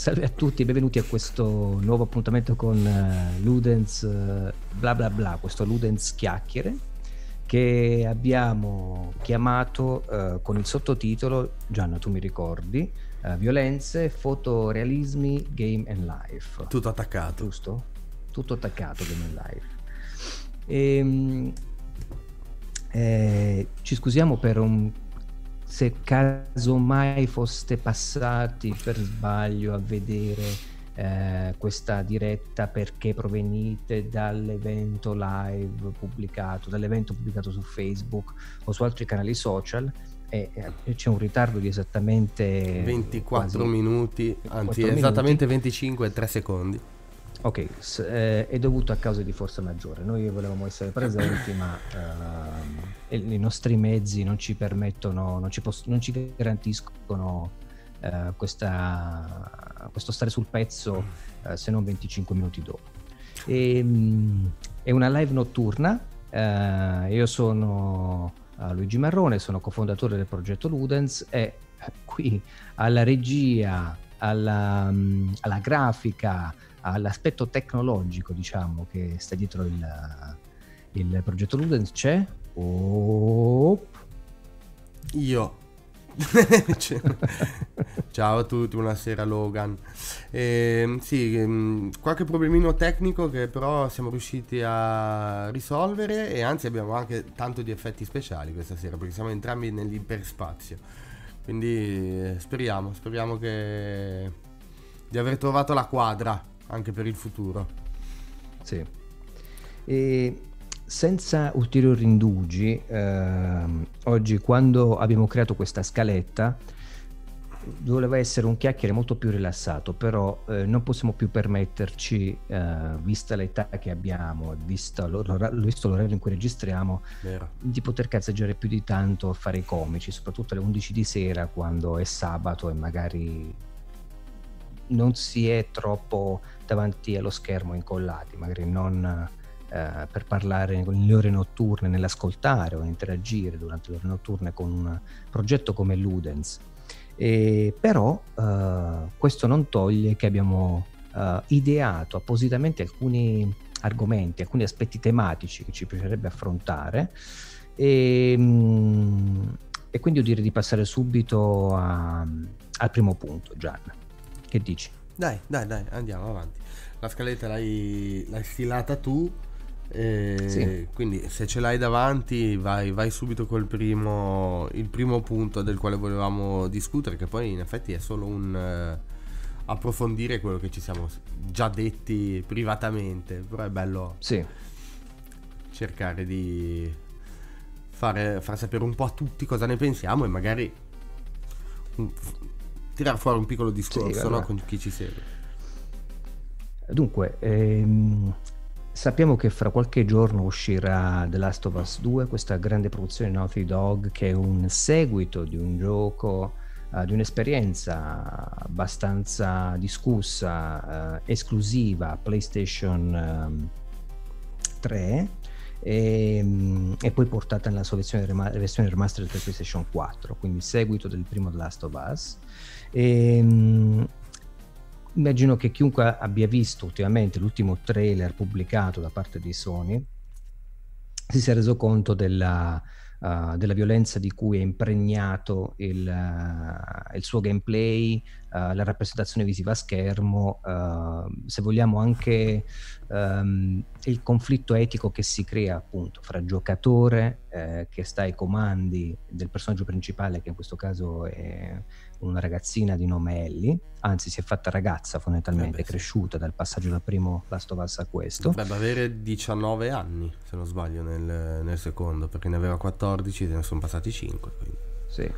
Salve a tutti, benvenuti a questo nuovo appuntamento con uh, Ludens uh, bla bla bla, questo Ludens chiacchiere che abbiamo chiamato uh, con il sottotitolo, Gianna tu mi ricordi, violenze, fotorealismi, game and life. Tutto attaccato. Giusto? Tutto attaccato, game and life. E, ehm, eh, ci scusiamo per un se casomai foste passati per sbaglio a vedere eh, questa diretta perché provenite dall'evento live pubblicato, dall'evento pubblicato su Facebook o su altri canali social, e, eh, c'è un ritardo di esattamente 24 minuti, anzi esattamente minuti. 25 e 3 secondi. Ok, s- eh, è dovuto a causa di forza maggiore. Noi volevamo essere presenti, ma uh, i nostri mezzi non ci permettono, non ci, poss- non ci garantiscono uh, questa, questo stare sul pezzo uh, se non 25 minuti dopo. E, um, è una live notturna. io sono Luigi Marrone, sono cofondatore del progetto Ludens e qui alla regia, alla, um, alla grafica all'aspetto tecnologico, diciamo, che sta dietro il, il progetto Ludens c'è. Oh. Io. Ciao a tutti, buonasera Logan. Eh, sì, ehm, qualche problemino tecnico che però siamo riusciti a risolvere e anzi abbiamo anche tanto di effetti speciali questa sera perché siamo entrambi nell'iperspazio. Quindi eh, speriamo, speriamo che di aver trovato la quadra anche per il futuro. Sì. E senza ulteriori indugi, ehm, oggi quando abbiamo creato questa scaletta voleva essere un chiacchiere molto più rilassato, però eh, non possiamo più permetterci, eh, vista l'età che abbiamo, visto, l'ora- visto l'orario in cui registriamo, Vero. di poter cazzeggiare più di tanto a fare i comici, soprattutto alle 11 di sera quando è sabato e magari non si è troppo davanti allo schermo incollati, magari non eh, per parlare nelle ore notturne, nell'ascoltare o interagire durante le ore notturne con un progetto come Ludens. E, però eh, questo non toglie che abbiamo eh, ideato appositamente alcuni argomenti, alcuni aspetti tematici che ci piacerebbe affrontare e, mm, e quindi io direi di passare subito a, al primo punto, Gian. Che dici? Dai, dai, dai, andiamo avanti la scaletta l'hai, l'hai stilata tu. Sì. Quindi se ce l'hai davanti vai, vai subito col primo, il primo punto del quale volevamo discutere, che poi in effetti è solo un uh, approfondire quello che ci siamo già detti privatamente, però è bello sì. cercare di fare, far sapere un po' a tutti cosa ne pensiamo e magari tirare fuori un piccolo discorso sì, no, con chi ci segue. Dunque, ehm, sappiamo che fra qualche giorno uscirà The Last of Us 2, questa grande produzione Naughty Dog che è un seguito di un gioco, uh, di un'esperienza abbastanza discussa, uh, esclusiva PlayStation um, 3 e, e, poi portata nella sua versione, versione remastered per PlayStation 4, quindi seguito del primo The Last of Us. E, um, immagino che chiunque abbia visto ultimamente l'ultimo trailer pubblicato da parte di Sony si sia reso conto della, uh, della violenza di cui è impregnato il, uh, il suo gameplay, uh, la rappresentazione visiva a schermo, se vogliamo anche um, il conflitto etico che si crea appunto fra giocatore eh, che sta ai comandi del personaggio principale, che in questo caso è una ragazzina di nome Ellie, anzi si è fatta ragazza fondamentalmente, eh beh, è cresciuta dal passaggio dal primo Last of Us a questo. Dovrebbe avere 19 anni, se non sbaglio, nel, nel secondo, perché ne aveva 14 e ne sono passati 5. Quindi. Sì.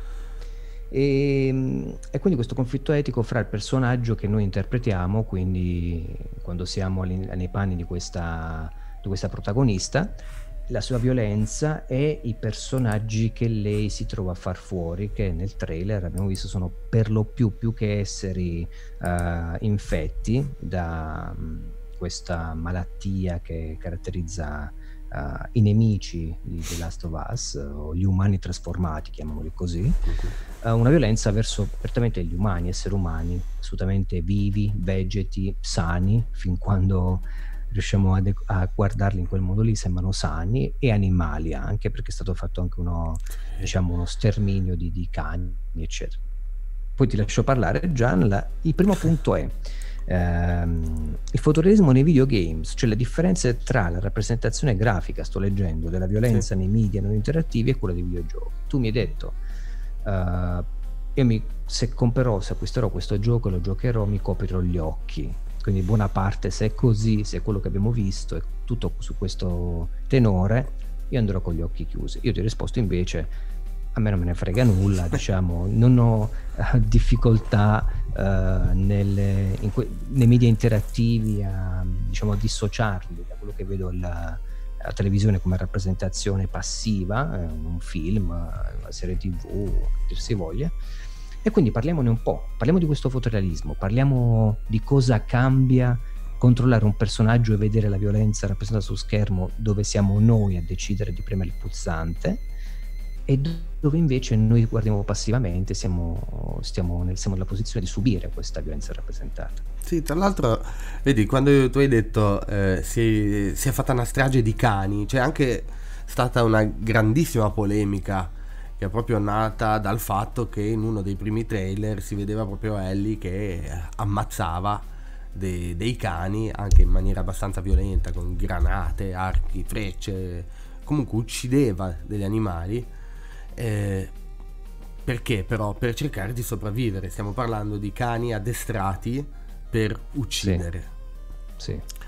E, ehm, e, quindi questo conflitto etico fra il personaggio che noi interpretiamo, quindi quando siamo nei panni di questa, di questa protagonista, la sua violenza e i personaggi che lei si trova a far fuori, che nel trailer abbiamo visto sono per lo più più che esseri uh, infetti da um, questa malattia che caratterizza uh, i nemici di The Last of Us, o gli umani trasformati, chiamiamoli così, uh, una violenza verso apertamente gli umani, esseri umani, assolutamente vivi, vegeti, sani, fin quando riusciamo a, de- a, guardarli in quel modo lì, sembrano sani, e animali anche, perché è stato fatto anche uno, diciamo, uno sterminio di, di cani, eccetera. Poi ti lascio parlare, Gian. La, il primo punto è ehm, il fotorealismo nei videogames, cioè le differenze tra la rappresentazione grafica, sto leggendo, della violenza sì. nei media non interattivi e quella dei videogiochi. Tu mi hai detto, uh, io mi, se comprerò, se acquisterò questo gioco e lo giocherò, mi coprirò gli occhi. Quindi buona parte, se è così, se è quello che abbiamo visto, è tutto su questo tenore, io andrò con gli occhi chiusi. Io ti ho risposto invece, a me non me ne frega nulla, diciamo, non ho uh, difficoltà uh, nelle, que- nei media interattivi a, diciamo, a, dissociarli da quello che vedo alla, alla televisione come rappresentazione passiva, eh, un film, una serie tv, che si voglia. E quindi parliamone un po', parliamo di questo fotorealismo, parliamo di cosa cambia controllare un personaggio e vedere la violenza rappresentata su schermo dove siamo noi a decidere di premere il pulsante e dove invece noi guardiamo passivamente, siamo, stiamo nel, siamo nella posizione di subire questa violenza rappresentata. Sì, tra l'altro, vedi, quando tu hai detto eh, si, si, è fatta una strage di cani, c'è anche stata una grandissima polemica che è proprio nata dal fatto che in uno dei primi trailer si vedeva proprio Ellie che ammazzava dei, dei cani anche in maniera abbastanza violenta, con granate, archi, frecce, comunque uccideva degli animali eh, perché però? Per cercare di sopravvivere. Stiamo parlando di cani addestrati per uccidere. Sì. sì.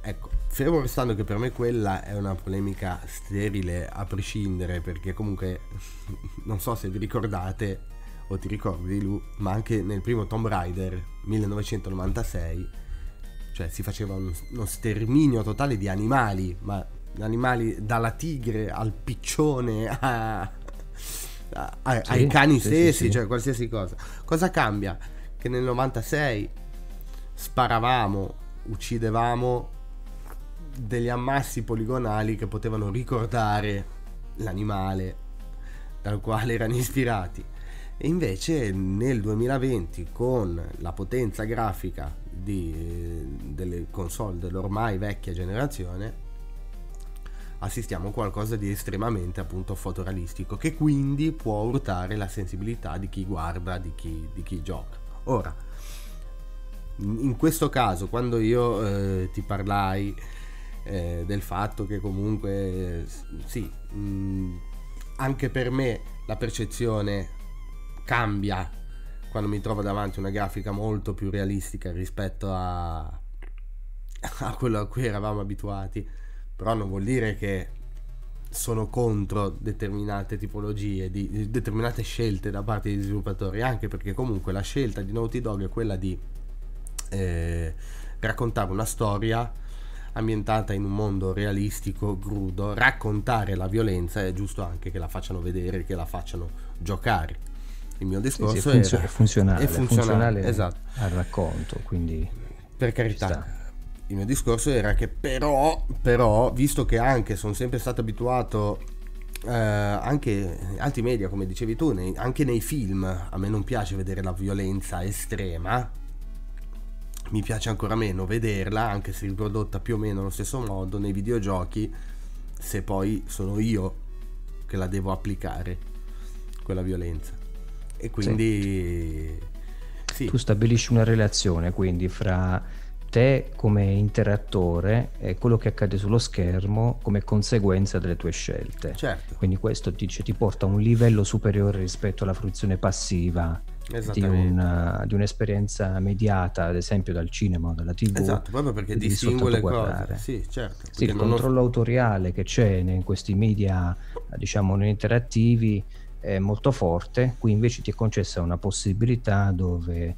Ecco, fermo restando che per me quella è una polemica sterile a prescindere, perché comunque non so se vi ricordate o ti ricordi lui, ma anche nel primo Tomb Raider 1996, cioè si faceva uno, uno sterminio totale di animali, ma animali dalla tigre al piccione a, a, sì, ai cani sì, stessi, sì, cioè qualsiasi cosa. Cosa cambia? Che nel 96 sparavamo, uccidevamo degli ammassi poligonali che potevano ricordare l'animale dal quale erano ispirati. E invece nel 2020 con la potenza grafica di, delle console dell'ormai vecchia generazione assistiamo a qualcosa di estremamente appunto fotorealistico che quindi può urtare la sensibilità di chi guarda, di chi, di chi gioca. Ora, in questo caso quando io eh, ti parlai eh, del fatto che comunque eh, sì, mh, anche per me la percezione cambia quando mi trovo davanti una grafica molto più realistica rispetto a, a quello a cui eravamo abituati però non vuol dire che sono contro determinate tipologie, di, di determinate scelte da parte degli sviluppatori, anche perché comunque la scelta di Naughty Dog è quella di eh, raccontare una storia ambientata in un mondo realistico, crudo, raccontare la violenza è giusto anche che la facciano vedere, che la facciano giocare. Il mio discorso sì, sì, è, funzio- è, funzionale, è funzionale, funzionale esatto. al racconto, quindi per carità il mio discorso era che però, però visto che anche sono sempre stato abituato eh, anche altri media come dicevi tu nei, anche nei film a me non piace vedere la violenza estrema mi piace ancora meno vederla anche se riprodotta più o meno allo stesso modo nei videogiochi se poi sono io che la devo applicare quella violenza e quindi sì. Sì. tu stabilisci una relazione quindi fra te come interattore e quello che accade sullo schermo come conseguenza delle tue scelte. Certo. Quindi questo ti, ti porta a un livello superiore rispetto alla fruizione passiva di, una, di, un'esperienza mediata, ad esempio dal cinema o dalla TV. Esatto, proprio perché distingue le cose. Sì, certo. Sì, il controllo ho... autoriale che c'è in questi media, diciamo, non interattivi è molto forte. Qui invece ti è concessa una possibilità dove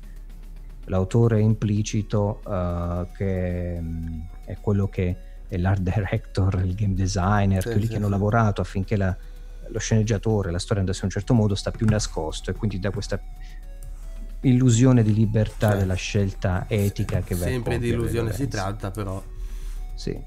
l'autore implicito uh, che um, è quello che è l'art director, il game designer, sì, quelli sì, che hanno sì. lavorato affinché la, lo sceneggiatore, la storia andasse in un certo modo, sta più nascosto e quindi da questa illusione di libertà della scelta etica che sempre di illusione si tratta però sì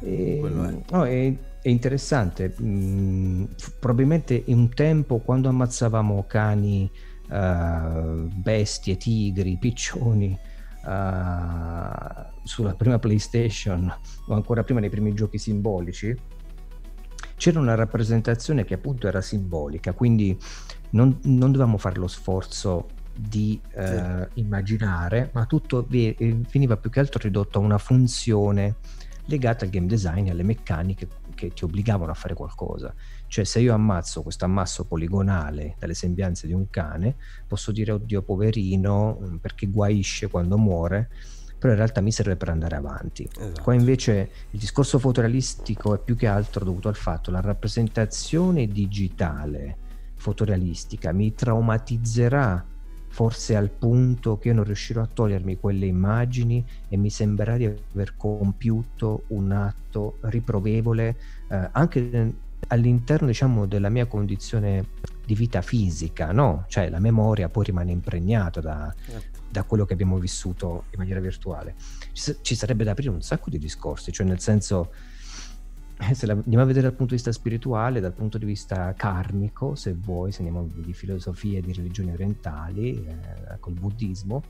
Eh, e, è. No, è, è, interessante. Mm, probabilmente in un tempo quando ammazzavamo cani, uh, bestie, tigri, piccioni uh, sulla prima PlayStation o ancora prima nei primi giochi simbolici, c'era una rappresentazione che appunto era simbolica, quindi non, non dovevamo fare lo sforzo di eh, sì. immaginare, ma tutto veniva più che altro ridotto a una funzione legata al game design e alle meccaniche che ti obbligavano a fare qualcosa. Cioè se io ammazzo questo ammasso poligonale dalle sembianze di un cane, posso dire oddio poverino mm, perché guaisce quando muore, però in realtà mi serve per andare avanti. Esatto. Qua invece il discorso fotorealistico è più che altro dovuto al fatto che la rappresentazione digitale fotorealistica mi traumatizzerà forse al punto che io non riuscirò a togliermi quelle immagini e mi sembrerà di aver compiuto un atto riprovevole eh, anche all'interno diciamo della mia condizione di vita fisica no? cioè la memoria poi rimane impregnata da, certo. da quello che abbiamo vissuto in maniera virtuale ci, ci sarebbe da aprire un sacco di discorsi cioè nel senso eh, se la andiamo a vedere dal punto di vista spirituale, dal punto di vista karmico, se vuoi, se andiamo di filosofie e di religioni orientali, eh, col buddismo,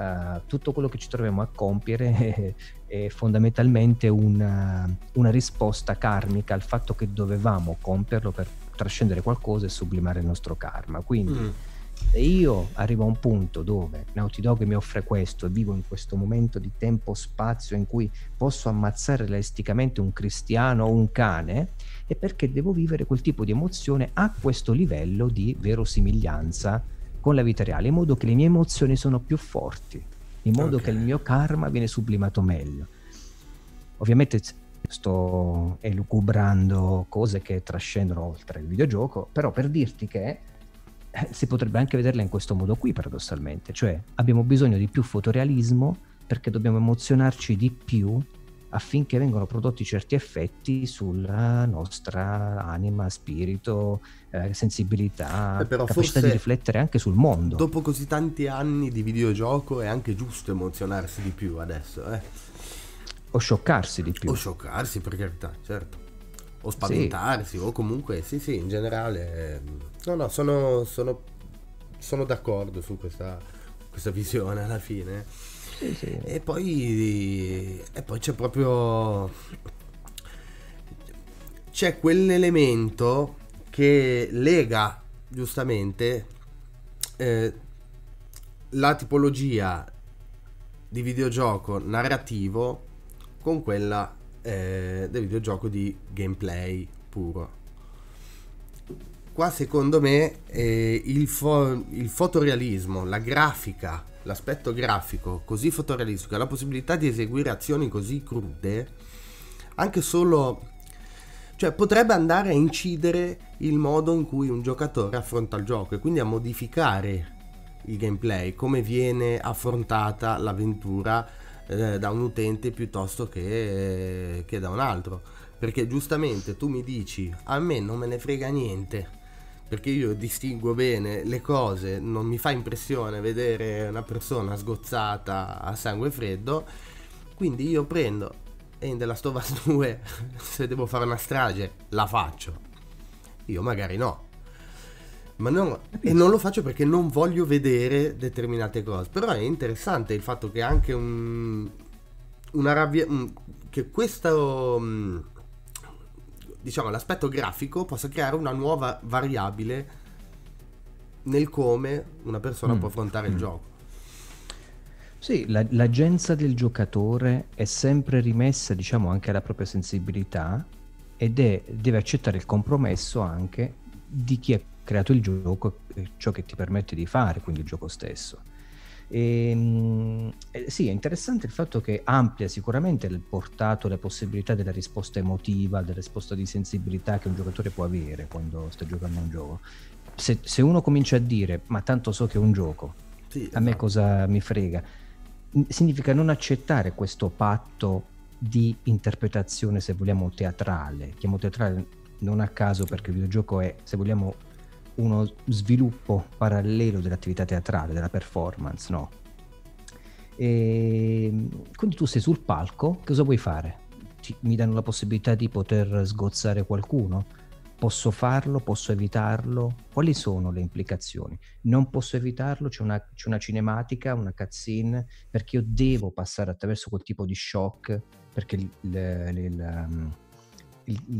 eh, tutto quello che ci troviamo a compiere è, è fondamentalmente una, una, risposta karmica al fatto che dovevamo compierlo per trascendere qualcosa e sublimare il nostro karma. Quindi mm se io arrivo a un punto dove Naughty Dog mi offre questo e vivo in questo momento di tempo-spazio in cui posso ammazzare realisticamente un cristiano o un cane, è perché devo vivere quel tipo di emozione a questo livello di verosimiglianza con la vita reale, in modo che le mie emozioni sono più forti, in modo okay. che il mio karma viene sublimato meglio. Ovviamente sto elucubrando cose che trascendono oltre il videogioco, però per dirti che eh, si potrebbe anche vederla in questo modo qui paradossalmente, cioè abbiamo bisogno di più fotorealismo perché dobbiamo emozionarci di più affinché vengano prodotti certi effetti sulla nostra anima, spirito, eh, sensibilità, eh, capacità di riflettere anche sul mondo. Dopo così tanti anni di videogioco è anche giusto emozionarsi di più adesso, eh? O scioccarsi di più. O scioccarsi per carità, certo. O spaventarsi, sì. o comunque, sì, sì, in generale No, no, sono, sono, sono d'accordo su questa, questa, visione alla fine. Sì, sì. E, poi, e poi c'è proprio... C'è quell'elemento che lega giustamente eh, la tipologia di videogioco narrativo con quella eh, del videogioco di gameplay puro. Qua secondo me eh, il, fo- il, fotorealismo, la grafica, l'aspetto grafico così fotorealistico, la possibilità di eseguire azioni così crude, anche solo... cioè potrebbe andare a incidere il modo in cui un giocatore affronta il gioco e quindi a modificare il gameplay, come viene affrontata l'avventura eh, da un utente piuttosto che, eh, che da un altro. Perché giustamente tu mi dici, a me non me ne frega niente perché io distingo bene le cose, non mi fa impressione vedere una persona sgozzata a sangue freddo, quindi io prendo e in della Stovas 2 se devo fare una strage la faccio, io magari no. Ma non, e non lo faccio perché non voglio vedere determinate cose. Però è interessante il fatto che anche un, una rabbia. che questo diciamo, l'aspetto grafico possa creare una nuova variabile nel come una persona mm. può affrontare mm. il gioco. Sì, la, l'agenza del giocatore è sempre rimessa, diciamo, anche alla propria sensibilità ed è, deve accettare il compromesso anche di chi ha creato il gioco e ciò che ti permette di fare, quindi il gioco stesso. E, ehm, eh, sì, è interessante il fatto che amplia sicuramente il portato, le possibilità della risposta emotiva, della risposta di sensibilità che un giocatore può avere quando sta giocando a un gioco. Se, se uno comincia a dire, ma tanto so che è un gioco, sì, a me esatto. cosa mi frega, significa non accettare questo patto di interpretazione, se vogliamo, teatrale. Chiamo teatrale non a caso perché il videogioco è, se vogliamo, uno sviluppo parallelo dell'attività teatrale, della performance, no? E quindi tu sei sul palco, cosa vuoi fare? Ti, mi danno la possibilità di poter sgozzare qualcuno? Posso farlo? Posso evitarlo? Quali sono le implicazioni? Non posso evitarlo? C'è una, c'è una cinematica, una cutscene, perché io devo passare attraverso quel tipo di shock, perché il, il, il, um,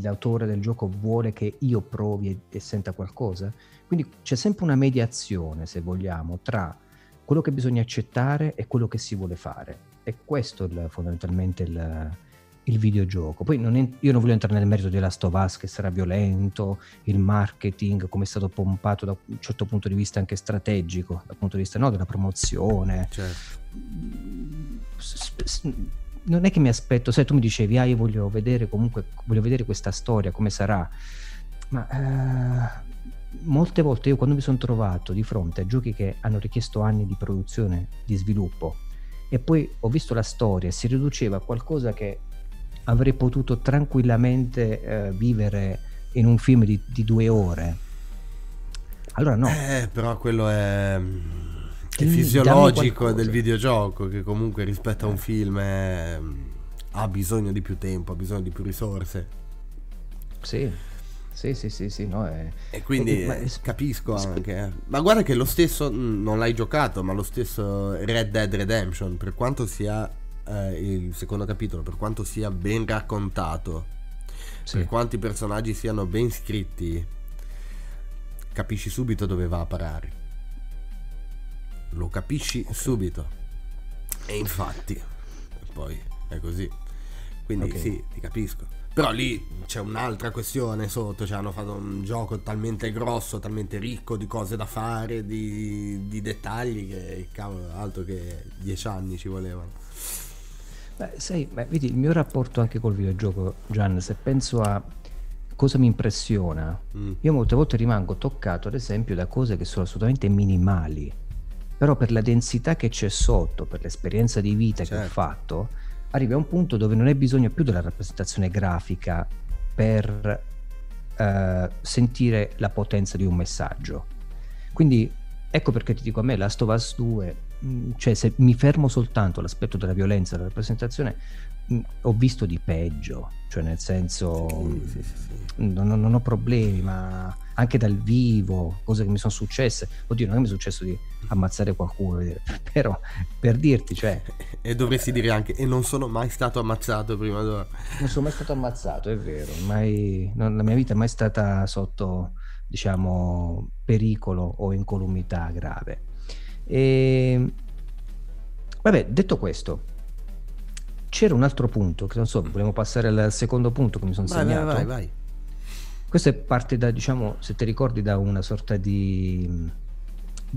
l'autore del gioco vuole che io provi e, e senta qualcosa. Quindi c'è sempre una mediazione, se vogliamo, tra quello che bisogna accettare e quello che si vuole fare. E questo è fondamentalmente il, il videogioco. Poi non è, io non voglio entrare nel merito of Us che sarà violento, il marketing, come è stato pompato da un certo punto di vista anche strategico, dal punto di vista no, della promozione. Certo. Non è che mi aspetto, sai, tu mi dicevi, ah, io voglio vedere comunque, voglio vedere questa storia, come sarà, ma uh, molte volte io quando mi sono trovato di fronte a giochi che hanno richiesto anni di produzione, di sviluppo, e poi ho visto la storia, si riduceva a qualcosa che avrei potuto tranquillamente eh, vivere in un film di, di, due ore. Allora no. Eh, però quello è, è fisiologico del videogioco, che comunque rispetto a un film è, ha bisogno di più tempo, ha bisogno di più risorse. Sì. Sì, sì, sì, sì, no, è... E quindi ma, capisco anche. Eh. Ma guarda che lo stesso, mm, non l'hai giocato, ma lo stesso Red Dead Redemption, per quanto sia eh, il secondo capitolo, per quanto sia ben raccontato, sì. per quanti personaggi siano ben scritti, capisci subito dove va a parare. Lo capisci okay. subito. E infatti, poi è così. Quindi okay. sì, ti capisco. Però lì c'è un'altra questione sotto, cioè hanno fatto un gioco talmente grosso, talmente ricco di cose da fare, di, di dettagli che cavolo, altro che dieci anni ci volevano. Beh, sai, beh, vedi, il mio rapporto anche col videogioco, Gian, se penso a cosa mi impressiona, mm. io molte volte rimango toccato, ad esempio, da cose che sono assolutamente minimali, però per la densità che c'è sotto, per l'esperienza di vita certo. che ho certo. fatto, arrivi a un punto dove non hai bisogno più della rappresentazione grafica per eh, sentire la potenza di un messaggio. Quindi ecco perché ti dico a me Last of Us 2 Mm, cioè se mi fermo soltanto all'aspetto della violenza, della rappresentazione, mm, ho visto di peggio, cioè nel senso sì, sì, sì, non, non, ho problemi, ma anche dal vivo, cose che mi sono successe, oddio non è mi è successo di ammazzare qualcuno, però per dirti, cioè... E dovresti dire anche, e non sono mai stato ammazzato prima d'ora. Non sono mai stato ammazzato, è vero, mai, non, la mia vita è mai stata sotto, diciamo, pericolo o incolumità grave e... Ehm, vabbè, detto questo, c'era un altro punto, che non so, vogliamo passare al secondo punto che mi sono vai, segnato. Vai, vai, vai. Questo è parte da, diciamo, se ti ricordi, da una sorta di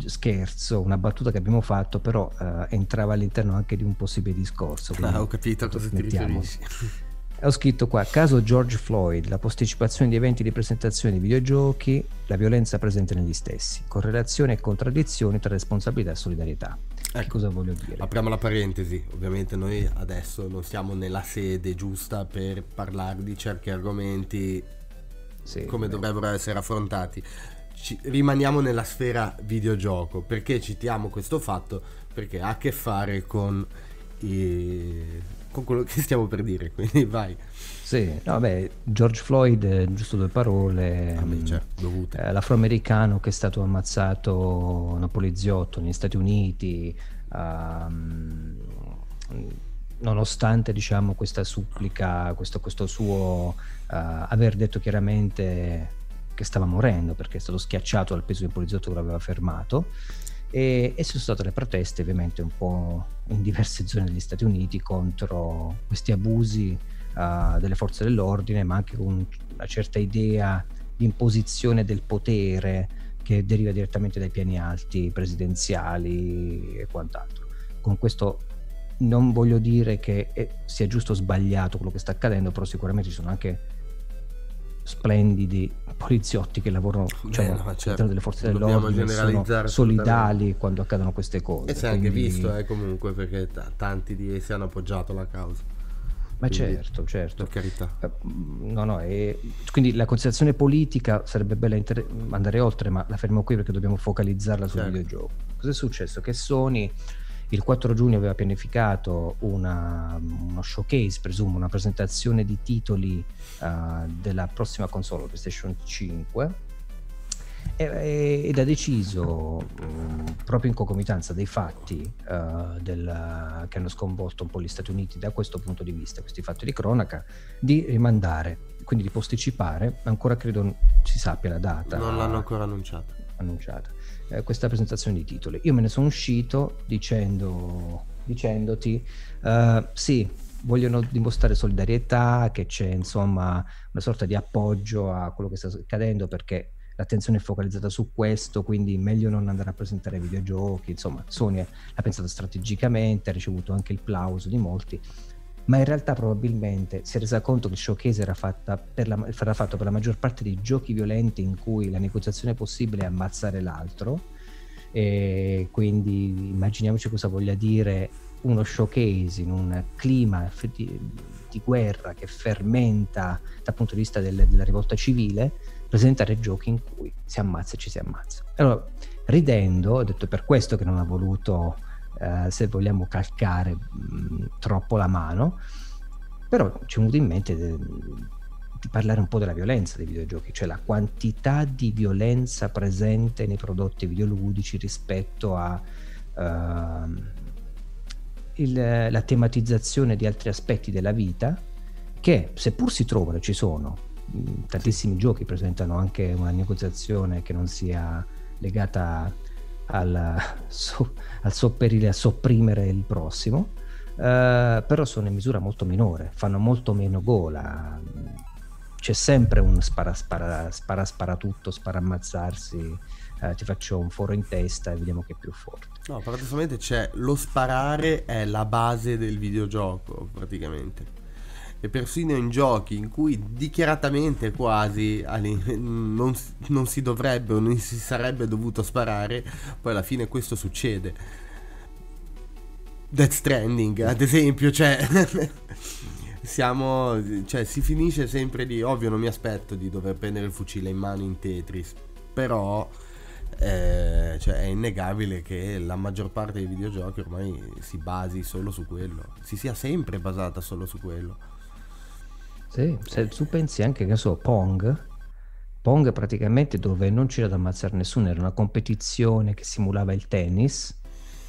scherzo, una battuta che abbiamo fatto, però uh, entrava all'interno anche di un possibile discorso. Ah, ho capito a cosa ti riferisci. Ho scritto qua, caso George Floyd, la posticipazione di eventi di presentazione di videogiochi, la violenza presente negli stessi, correlazione e contraddizioni tra responsabilità e solidarietà. Ecco, cosa voglio dire? Apriamo la parentesi, ovviamente noi adesso non siamo nella sede giusta per parlare di certi argomenti sì, come beh. dovrebbero essere affrontati. Ci, rimaniamo nella sfera videogioco, perché citiamo questo fatto? Perché ha a che fare con i con quello che stiamo per dire, quindi vai. Sì, no, beh, George Floyd, giusto due parole, ah, beh, certo, eh, l'afroamericano che è stato ammazzato da poliziotto negli Stati Uniti, um, nonostante diciamo, questa supplica, questo, questo suo uh, aver detto chiaramente che stava morendo perché è stato schiacciato dal peso del poliziotto che l'aveva fermato e, e, sono state le proteste ovviamente un po' in diverse zone degli Stati Uniti contro questi abusi uh, delle forze dell'ordine, ma anche con una certa idea di imposizione del potere che deriva direttamente dai piani alti presidenziali e quant'altro. Con questo non voglio dire che sia giusto o sbagliato quello che sta accadendo, però sicuramente ci sono anche splendidi poliziotti che lavorano cioè, Beh, no, certo. all'interno delle forze dell'ordine sono solidali quando accadono queste cose e si è quindi... anche visto eh, comunque perché t- tanti di essi hanno appoggiato la causa ma quindi, certo, certo. Per carità. Eh, no, no, e, quindi la considerazione politica sarebbe bella inter- andare oltre, ma la fermo qui perché dobbiamo focalizzarla sul certo. videogioco. Cosa è successo? Che Sony il 4 giugno aveva pianificato una, uno showcase, presumo, una presentazione di titoli uh, della prossima console PlayStation 5 ed ha deciso, proprio in concomitanza dei fatti uh, del, che hanno sconvolto un po' gli Stati Uniti da questo punto di vista, questi fatti di cronaca, di rimandare, quindi di posticipare, ancora credo si sappia la data. Non l'hanno ancora annunciata. annunciata eh, questa presentazione di titoli. Io me ne sono uscito dicendo, dicendoti, uh, sì, vogliono dimostrare solidarietà, che c'è insomma una sorta di appoggio a quello che sta accadendo perché l'attenzione è focalizzata su questo, quindi meglio non andare a presentare videogiochi, insomma Sony l'ha pensato strategicamente, ha ricevuto anche il plauso di molti, ma in realtà probabilmente si è resa conto che il showcase era, la, era fatto per la maggior parte dei giochi violenti in cui la negoziazione possibile è ammazzare l'altro, e quindi immaginiamoci cosa voglia dire uno showcase in un clima di, di guerra che fermenta dal punto di vista del, della rivolta civile, presentare giochi in cui si ammazza e ci si ammazza. Allora, ridendo, ho detto per questo che non ha voluto, eh, se vogliamo, calcare mh, troppo la mano, però ci è venuto in mente de, di parlare un po' della violenza dei videogiochi, cioè la quantità di violenza presente nei prodotti videoludici rispetto a uh, il, la tematizzazione di altri aspetti della vita che seppur si trovano, ci sono, tantissimi giochi presentano anche una negoziazione che non sia legata al, so, al sopperire, a sopprimere il prossimo, uh, però sono in misura molto minore, fanno molto meno gola. C'è sempre un spara spara, spara, spara tutto, spara ammazzarsi, uh, ti faccio un foro in testa e vediamo che è più forte. No, paradossalmente c'è lo sparare è la base del videogioco, praticamente e persino in giochi in cui dichiaratamente quasi non, non si dovrebbe o non si sarebbe dovuto sparare, poi alla fine questo succede. Death Stranding, ad esempio, cioè siamo cioè si finisce sempre lì, ovvio non mi aspetto di dover prendere il fucile in mano in Tetris, però eh, cioè è innegabile che la maggior parte dei videogiochi ormai si basi solo su quello, si sia sempre basata solo su quello. Sì, se tu pensi anche che so, Pong, Pong praticamente dove non c'era da ammazzare nessuno, era una competizione che simulava il tennis.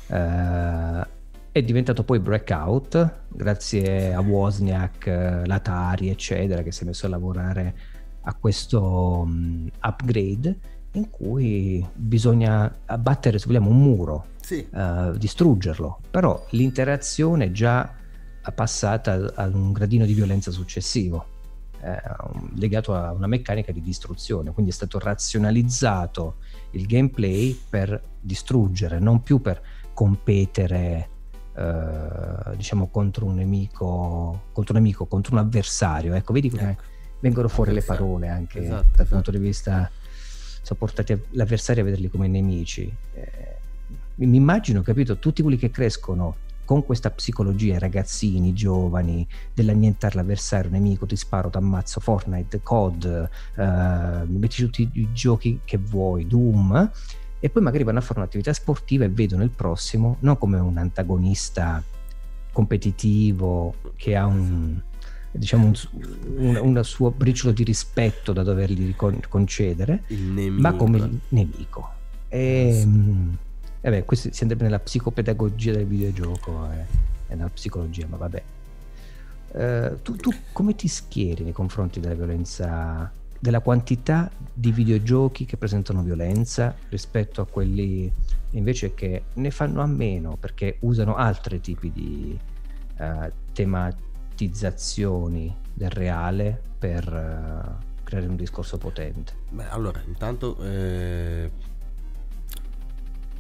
Eh, è diventato poi Breakout grazie a Wozniak, l'Atari, eccetera, che si è messo a lavorare a questo um, upgrade in cui bisogna abbattere, se vogliamo, un muro, sì. uh, distruggerlo. Però l'interazione già passata ad un gradino di violenza successivo, eh, legato a una meccanica di distruzione. Quindi è stato razionalizzato il gameplay per distruggere, non più per competere. Eh, diciamo contro un nemico contro un nemico contro un avversario ecco vedi come ecco. vengono fuori le parole anche esatto, dal esatto. punto di vista sono portati l'avversario a vederli come nemici eh, mi immagino capito tutti quelli che crescono con questa psicologia, ragazzini, giovani, dell'annientare l'avversario, nemico, ti sparo, ti ammazzo, Fortnite, COD, eh, metti tutti i giochi che vuoi, Doom, e poi magari vanno a fare un'attività sportiva e vedono il prossimo non come un antagonista competitivo che ha un diciamo un, un, un, suo briciolo di rispetto da dovergli concedere, ma come il nemico. E, sì. E beh, questo si andrebbe nella psicopedagogia del videogioco e, eh, nella psicologia, ma vabbè. Uh, tu, tu, come ti schieri nei confronti della violenza, della quantità di videogiochi che presentano violenza rispetto a quelli invece che ne fanno a meno perché usano altri tipi di uh, tematizzazioni del reale per uh, creare un discorso potente? Beh, allora, intanto eh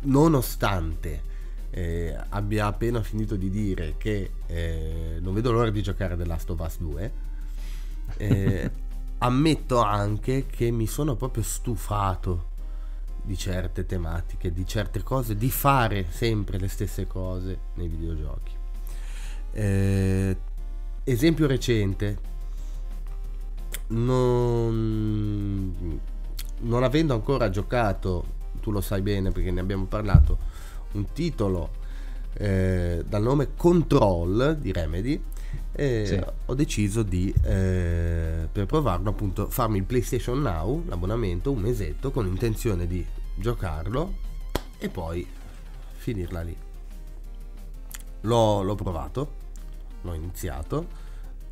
nonostante eh, abbia appena finito di dire che eh, non vedo l'ora di giocare The Last of Us 2, eh, ammetto anche che mi sono proprio stufato di certe tematiche, di certe cose, di fare sempre le stesse cose nei videogiochi. Eh, esempio recente, non, non avendo ancora giocato tu lo sai bene perché ne abbiamo parlato, un titolo eh, dal nome Control di Remedy e sì. ho deciso di eh, per provarlo appunto farmi il PlayStation Now l'abbonamento un mesetto con intenzione di giocarlo e poi finirla lì l'ho, l'ho provato l'ho iniziato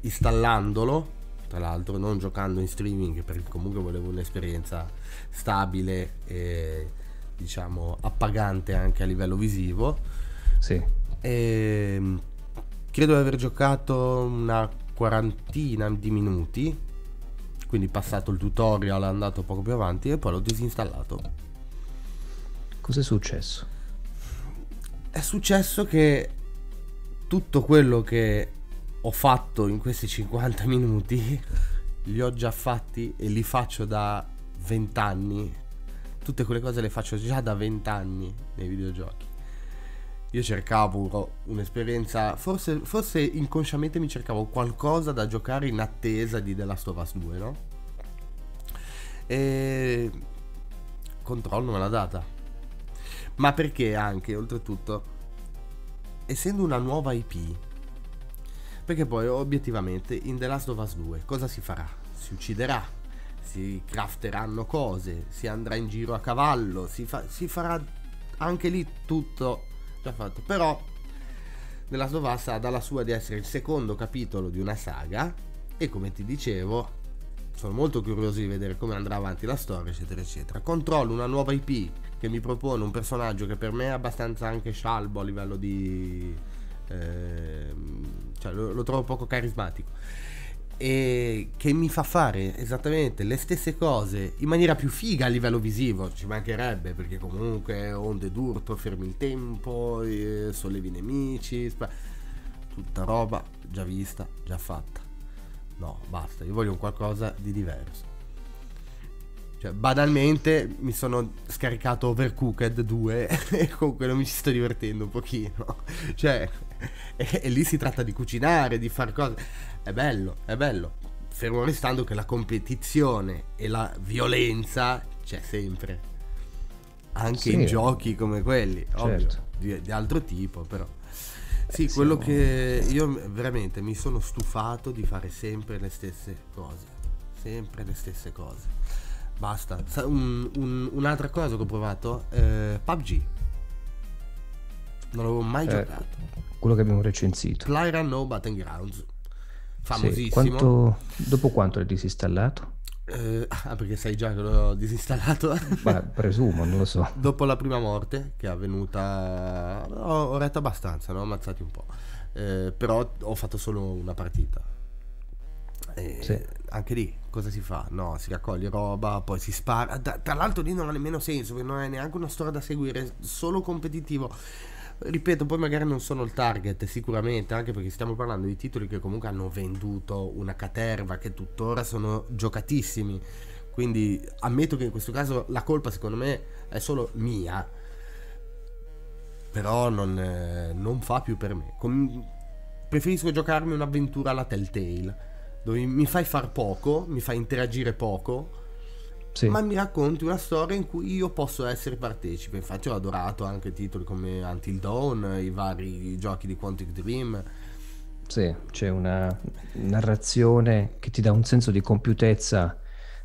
installandolo tra l'altro non giocando in streaming perché comunque volevo un'esperienza stabile e diciamo appagante anche a livello visivo sì. e credo di aver giocato una quarantina di minuti quindi passato il tutorial andato poco più avanti e poi l'ho disinstallato cos'è successo? è successo che tutto quello che ho fatto in questi 50 minuti li ho già fatti e li faccio da 20 anni tutte quelle cose le faccio già da 20 anni nei videogiochi io cercavo un'esperienza, forse, forse inconsciamente mi cercavo qualcosa da giocare in attesa di The Last of Us 2, no? E Control non me l'ha data. Ma perché anche, oltretutto, essendo una nuova IP, perché poi obiettivamente in The Last of Us 2 cosa si farà? Si ucciderà, si crafteranno cose, si andrà in giro a cavallo, si, fa, si farà anche lì tutto già fatto. Però The Last ha dalla sua di essere il secondo capitolo di una saga e come ti dicevo sono molto curioso di vedere come andrà avanti la storia eccetera eccetera. Controllo una nuova IP che mi propone un personaggio che per me è abbastanza anche scialbo a livello di... Eh, cioè lo, lo trovo poco carismatico e che mi fa fare esattamente le stesse cose in maniera più figa a livello visivo, ci mancherebbe perché comunque onde d'urto, fermi il tempo, eh, sollevi i nemici, sp- tutta roba già vista, già fatta. No, basta, io voglio un qualcosa di diverso. Cioè, banalmente mi sono scaricato Overcooked 2 e con quello mi ci sto divertendo un pochino. Cioè, e, e lì si tratta di cucinare, di fare cose è bello, è bello. Fermo restando che la competizione e la violenza c'è sempre. Anche sì. in giochi come quelli, certo. ovvio, di, di, altro tipo, però. Sì, quello che io veramente mi sono stufato di fare sempre le stesse cose. Sempre le stesse cose. Basta. Un, un, un'altra cosa che ho provato, eh, PUBG. Non l'avevo mai eh, giocato. Quello che abbiamo recensito. Clyra No Battlegrounds famosissimo. Sì, quanto, dopo quanto l'hai disinstallato? Eh, ah, perché sai già che l'ho disinstallato? Beh, presumo, non lo so. Dopo la prima morte, che è avvenuta... Ho, ho retto abbastanza, ne ho ammazzati un po'. Eh, però ho fatto solo una partita. E sì. Anche lì cosa si fa? No, si raccoglie roba, poi si spara. tra l'altro lì non ha nemmeno senso, perché non è neanche una storia da seguire, solo competitivo ripeto, poi magari non sono il target, sicuramente, anche perché stiamo parlando di titoli che comunque hanno venduto una caterva, che tuttora sono giocatissimi. Quindi ammetto che in questo caso la colpa secondo me è solo mia, però non, eh, non fa più per me. Com- preferisco giocarmi un'avventura alla Telltale, dove mi fai far poco, mi fai interagire poco sì. ma mi racconti una storia in cui io posso essere partecipe. Infatti ho adorato anche titoli come Until Dawn, i vari giochi di Quantic Dream. Sì, c'è una narrazione che ti dà un senso di compiutezza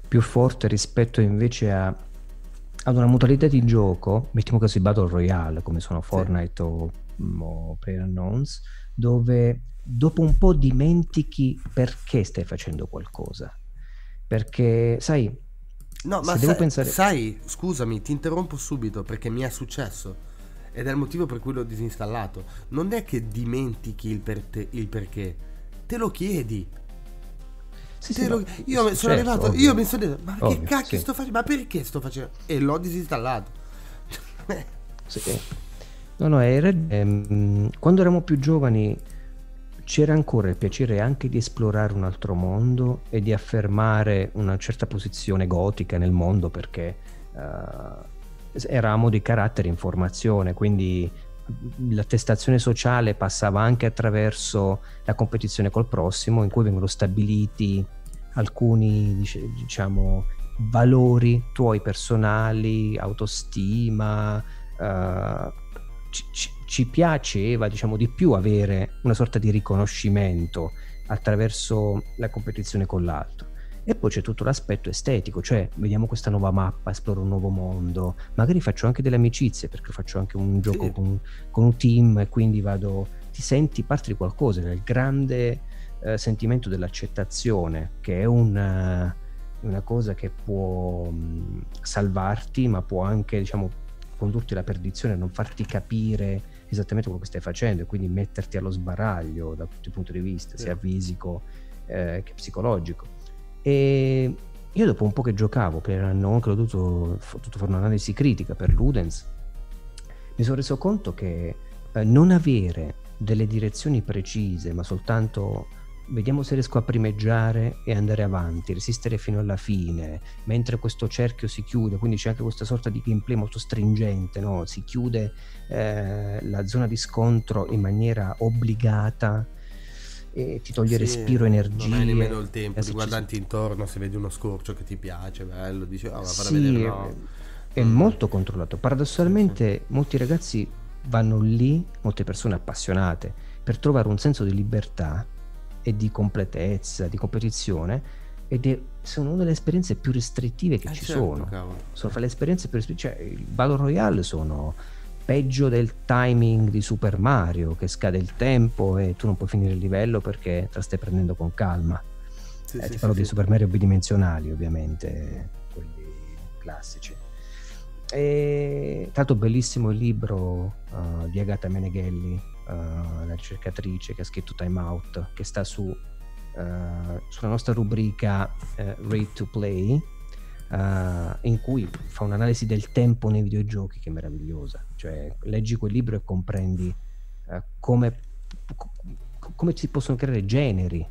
più forte rispetto invece a, ad una modalità di gioco, mettiamo così Battle Royale, come sono Fortnite sì. o, o PlayerUnknowns, dove dopo un po' dimentichi perché stai facendo qualcosa. Perché, sai, No, ma sai, pensare... sai, scusami, ti interrompo subito perché mi è successo ed è il motivo per cui l'ho disinstallato. Non è che dimentichi il, per te, il perché, te lo chiedi. Sì, sì, lo... Io sono certo, arrivato, ovvio. io mi sono detto, ma ovvio, che cacchio sì. sto facendo? Ma perché sto facendo? E l'ho disinstallato. sì. No, no, era, ehm, quando eravamo più giovani c'era ancora il piacere anche di esplorare un altro mondo e di affermare una certa posizione gotica nel mondo perché uh, eravamo di carattere informazione, quindi l'attestazione sociale passava anche attraverso la competizione col prossimo in cui vengono stabiliti alcuni diciamo valori tuoi personali, autostima, uh, ci, ci piaceva diciamo di più avere una sorta di riconoscimento attraverso la competizione con l'altro. E poi c'è tutto l'aspetto estetico, cioè vediamo questa nuova mappa, esploro un nuovo mondo, magari faccio anche delle amicizie perché faccio anche un gioco sì. con, con, un team e quindi vado, ti senti parte di qualcosa, nel grande eh, sentimento dell'accettazione, che è una, una cosa che può mh, salvarti, ma può anche diciamo, condurti alla perdizione, non farti capire esattamente quello che stai facendo e quindi metterti allo sbaraglio da tutti i punti di vista, sì. sia fisico eh, che psicologico. E io dopo un po' che giocavo, per non che ho dovuto, dovuto fare un'analisi critica per Ludens, mi sono reso conto che eh, non avere delle direzioni precise, ma soltanto vediamo se riesco a primeggiare e andare avanti, resistere fino alla fine, mentre questo cerchio si chiude, quindi c'è anche questa sorta di gameplay molto stringente, no? si chiude eh, la zona di scontro in maniera obbligata e ti toglie sì, respiro, energia. Non hai nemmeno il tempo di guardarti intorno se vedi uno scorcio che ti piace, bello, dici, oh, sì, vedere, no. È mm. molto controllato. Paradossalmente sì, molti ragazzi vanno lì, molte persone appassionate, per trovare un senso di libertà e di completezza, di competizione ed è, sono una delle esperienze più restrittive che eh ci certo, sono. Cavolo. Sono fra le esperienze più restrittive, cioè il Battle Royale sono peggio del timing di Super Mario che scade il tempo e tu non puoi finire il livello perché te la stai prendendo con calma. Sì, eh, sì, ti parlo sì, di Super Mario bidimensionali ovviamente, quelli classici. E, l'altro bellissimo il libro uh, di Agata Meneghelli uh, la ricercatrice che ha scritto Time Out, che sta su, uh, sulla nostra rubrica uh, Rate to Play, in cui fa un'analisi del tempo nei videogiochi che è meravigliosa. Cioè, leggi quel libro e comprendi come, come si possono creare generi,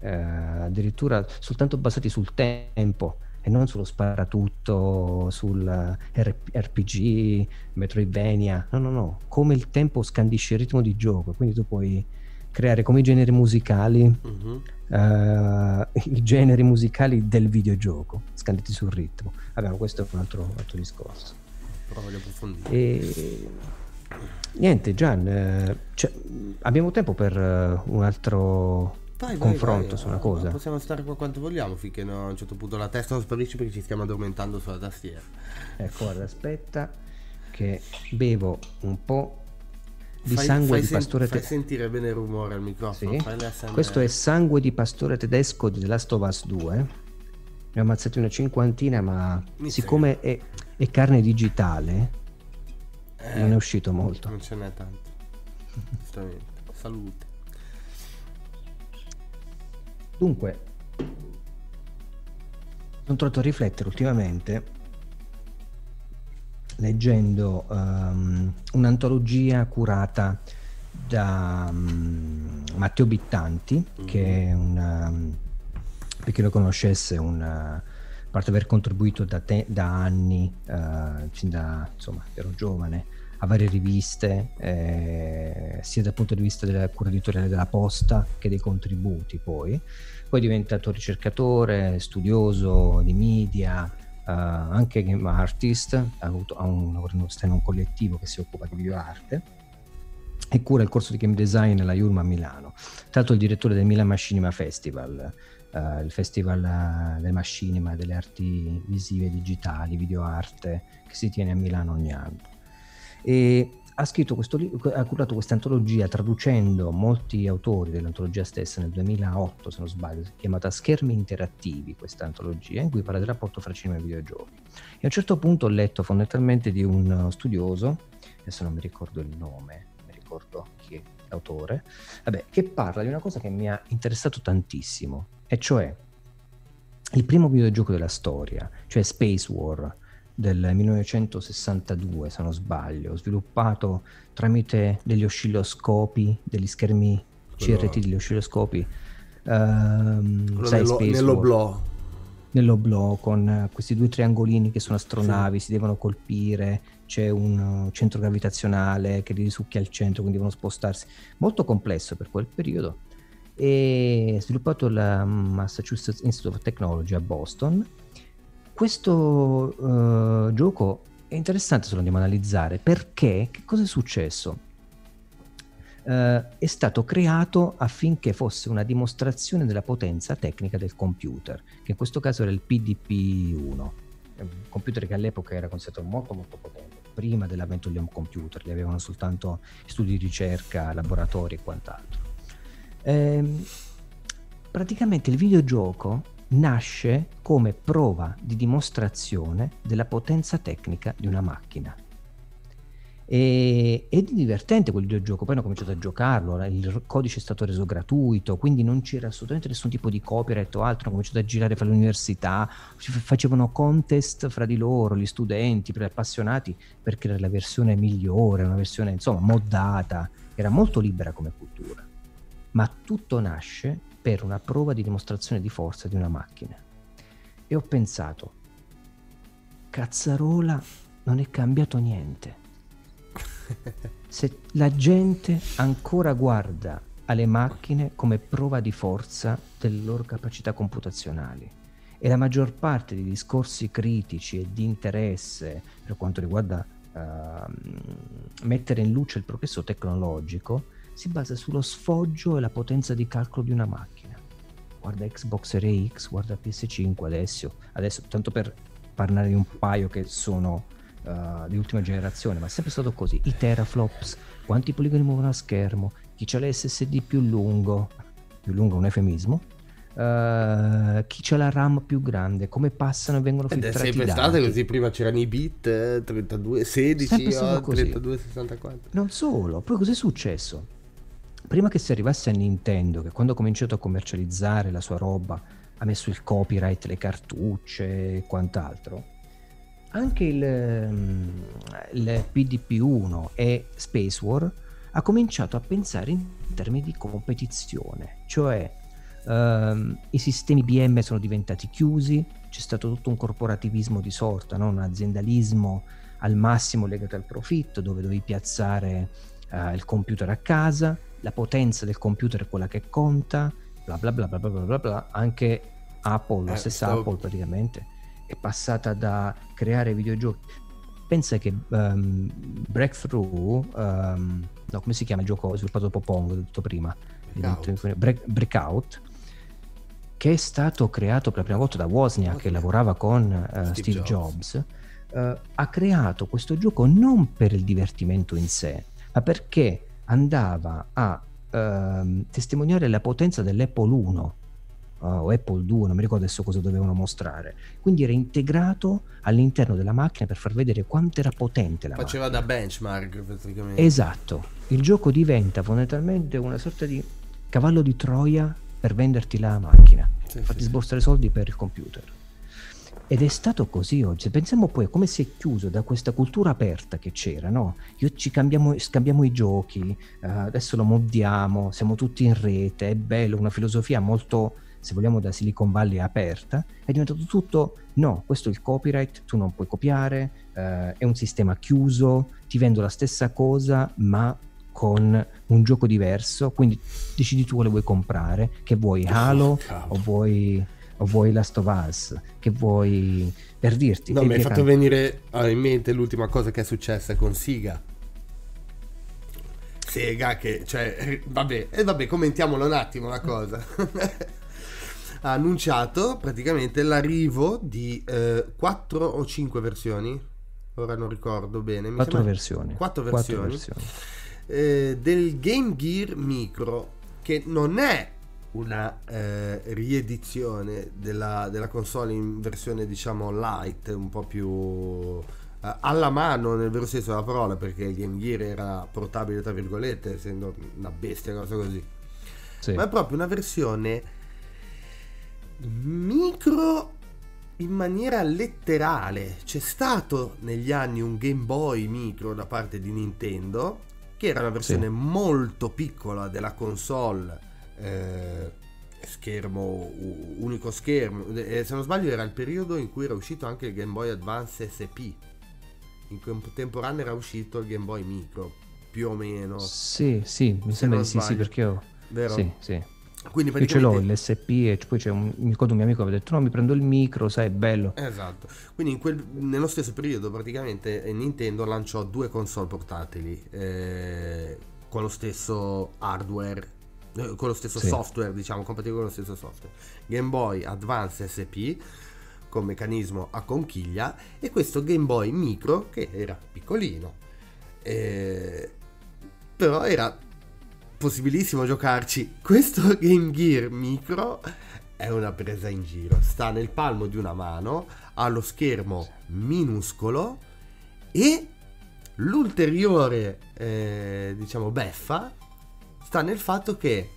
addirittura soltanto basati sul tempo e non sullo sparatutto, sul RPG, Metroidvania, no, no, no, come il tempo scandisce il ritmo di gioco, quindi tu puoi creare come i generi musicali, uh-huh. uh, i generi musicali del videogioco, scanditi sul ritmo. Vabbè, questo è un altro, altro discorso. Però voglio approfondire. E... Niente, Gian, eh, cioè, abbiamo tempo per uh, un altro vai, confronto vai, su una cosa. Possiamo stare qua quanto vogliamo finché no, a un certo punto la testa non sparisce perché ci stiamo addormentando sulla tastiera. Ecco, guarda, aspetta che bevo un po' di fai, sangue fai di pastore tedesco. Fai sentire bene il rumore al microfono. Sì. Questo è sangue di pastore tedesco di The Last of Us 2. Ne ho ammazzati una cinquantina, ma Mi siccome è, è, carne digitale, eh, non è uscito molto. Non ce n'è tanto. Salute. Dunque, sono trovato a riflettere ultimamente leggendo um, un'antologia curata da um, Matteo Bittanti, mm-hmm. che è un, um, per chi lo conoscesse, un, a parte aver contribuito da, te, da anni, uh, fin da insomma, ero giovane, a varie riviste, eh, sia dal punto di vista della cura editoriale della posta che dei contributi poi. Poi è diventato ricercatore, studioso di media, eh, anche game artist, ha, avuto, ha un, in un collettivo che si occupa di videoarte e cura il corso di game design alla Yulma a Milano. Tra l'altro il direttore del Milan Machinima Festival, Uh, il festival uh, del machinima, delle arti visive digitali, videoarte, che si tiene a Milano ogni anno e ha questo ha curato questa antologia traducendo molti autori dell'antologia stessa nel 2008, se non sbaglio, chiamata Schermi interattivi, questa antologia, in cui parla del rapporto fra cinema e videogiochi. E a un certo punto ho letto fondamentalmente di un studioso, adesso non mi ricordo il nome, mi ricordo chi è l'autore, vabbè, che parla di una cosa che mi ha interessato tantissimo, e cioè il primo videogioco della storia, cioè Space War, del 1962 se non sbaglio, sviluppato tramite degli oscilloscopi, degli schermi Quello... CRT degli oscilloscopi. Um, sai, nello, nell'oblò. Nell'oblò con questi due triangolini che sono astronavi, sì. si devono colpire, c'è un centro gravitazionale che li risucchia al centro, quindi devono spostarsi. Molto complesso per quel periodo. E sviluppato al Massachusetts Institute of Technology a Boston questo uh, gioco è interessante se lo andiamo a analizzare perché che cosa è successo? Uh, è stato creato affinché fosse una dimostrazione della potenza tecnica del computer, che in questo caso era il PDP-1, un computer che all'epoca era considerato molto molto potente, prima dell'avvento degli home computer, li avevano soltanto studi di ricerca, laboratori e quant'altro. Ehm, praticamente il videogioco nasce come prova di dimostrazione della potenza tecnica di una macchina. E, è divertente quel videogioco, poi hanno cominciato a giocarlo, il codice è stato reso gratuito, quindi non c'era assolutamente nessun tipo di copyright o altro, hanno cominciato a girare fra le università, facevano contest fra di loro, gli studenti, per appassionati, per creare la versione migliore, una versione insomma moddata, era molto libera come cultura, ma tutto nasce per una prova di dimostrazione di forza di una macchina. E ho pensato, cazzarola, non è cambiato niente se la gente ancora guarda alle macchine come prova di forza delle loro capacità computazionali e la maggior parte dei discorsi critici e di interesse per quanto riguarda uh, mettere in luce il progresso tecnologico si basa sullo sfoggio e la potenza di calcolo di una macchina. Guarda Xbox Series X, guarda PS5 adesso, adesso tanto per parlare di un paio che sono uh, di ultima generazione, ma è sempre stato così. I teraflops, quanti poligoni muovono a schermo, chi ha l'SSD più lungo, più lungo è un eufemismo, Uh, chi c'ha la RAM più grande, come passano e vengono Ed filtrati è sempre stato così, prima c'erano i bit eh, 32, 16, oh, 32, 64. Non solo, poi cos'è successo? Prima che si arrivasse a Nintendo, che quando ha cominciato a commercializzare la sua roba ha messo il copyright, le cartucce e quant'altro, anche il, ehm, il PDP-1 e Space War ha cominciato a pensare in termini di competizione, cioè um, i sistemi BM sono diventati chiusi, c'è stato tutto un corporativismo di sorta, no? un aziendalismo al massimo legato al profitto, dove dovevi piazzare uh, il computer a casa, la potenza del computer è quella che conta, bla bla bla bla bla bla bla, anche Apple, la eh, stessa stavo... Apple praticamente è passata da creare videogiochi. Pensa che um, Breakthrough, um, no, come si chiama il gioco sviluppato da Popong, detto prima, Breakout. Break, Breakout, che è stato creato per la prima volta da Wozniak, che lavorava con uh, Steve, Steve, Jobs, Jobs uh, ha creato questo gioco non per il divertimento in sé, ma perché andava a uh, testimoniare la potenza dell'Apple 1 uh, o Apple 2, non mi ricordo adesso cosa dovevano mostrare. Quindi era integrato all'interno della macchina per far vedere quanto era potente la Faceva macchina. da benchmark praticamente. Esatto. Il gioco diventa fondamentalmente una sorta di cavallo di Troia per venderti la macchina, sì, farti sì. sborsare soldi per il computer. Ed è stato così oggi. Pensiamo poi a come si è chiuso da questa cultura aperta che c'era, no? Io ci cambiamo, scambiamo i giochi, uh, adesso lo modiamo, siamo tutti in rete, è bello, una filosofia molto se vogliamo da Silicon Valley aperta, è diventato tutto no, questo è il copyright, tu non puoi copiare, eh, è un sistema chiuso, ti vendo la stessa cosa ma con un gioco diverso, quindi decidi tu quale vuoi comprare, che vuoi Halo oh, o vuoi o vuoi Last of Us, che vuoi per dirti. No, mi hai fatto venire in mente l'ultima cosa che è successa con Siga. Sega che, cioè, vabbè, e vabbè, commentiamolo un attimo la cosa. ha annunciato praticamente l'arrivo di eh, 4 o 5 versioni, ora non ricordo bene. 4 versioni. 4 versioni. versioni. Eh, del Game Gear Micro, che non è una eh, riedizione della, della, console in versione diciamo light, un po' più eh, alla mano nel vero senso della parola, perché il Game Gear era portabile tra virgolette, essendo una bestia, cosa così. Sì. Ma è proprio una versione micro in maniera letterale. C'è stato negli anni un Game Boy micro da parte di Nintendo, che era una versione sì. molto piccola della console. Eh, schermo unico schermo. E se non sbaglio era il periodo in cui era uscito anche il Game Boy Advance SP in contemporanea era uscito il Game Boy Micro più o meno. Sì sì mi se sembra di sì sì perché ho vero? sì sì. Quindi praticamente... Io ce l'ho l'SP e poi c'è un, mi ricordo un mio amico che ha detto no mi prendo il micro, sai, è bello. Esatto, quindi quel, nello stesso periodo praticamente Nintendo lanciò due console portatili eh, con lo stesso hardware, eh, con lo stesso sì. software, diciamo, compatibile con lo stesso software. Game Boy Advance SP con meccanismo a conchiglia e questo Game Boy Micro che era piccolino. Eh, però era possibilissimo giocarci. Questo Game Gear Micro è una presa in giro. Sta nel palmo di una mano, ha lo schermo minuscolo e l'ulteriore, eh, diciamo, beffa sta nel fatto che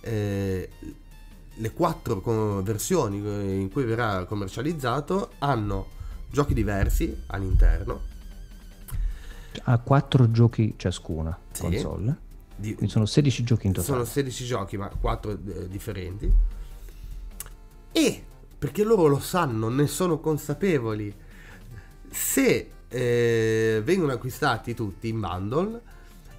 eh, le quattro versioni in cui verrà commercializzato hanno giochi diversi all'interno. Ha quattro giochi ciascuna sì. console di, Quindi sono 16 giochi in totale. Sono 16 giochi, ma 4 eh, differenti. E perché loro lo sanno, ne sono consapevoli. Se eh, vengono acquistati tutti in bundle,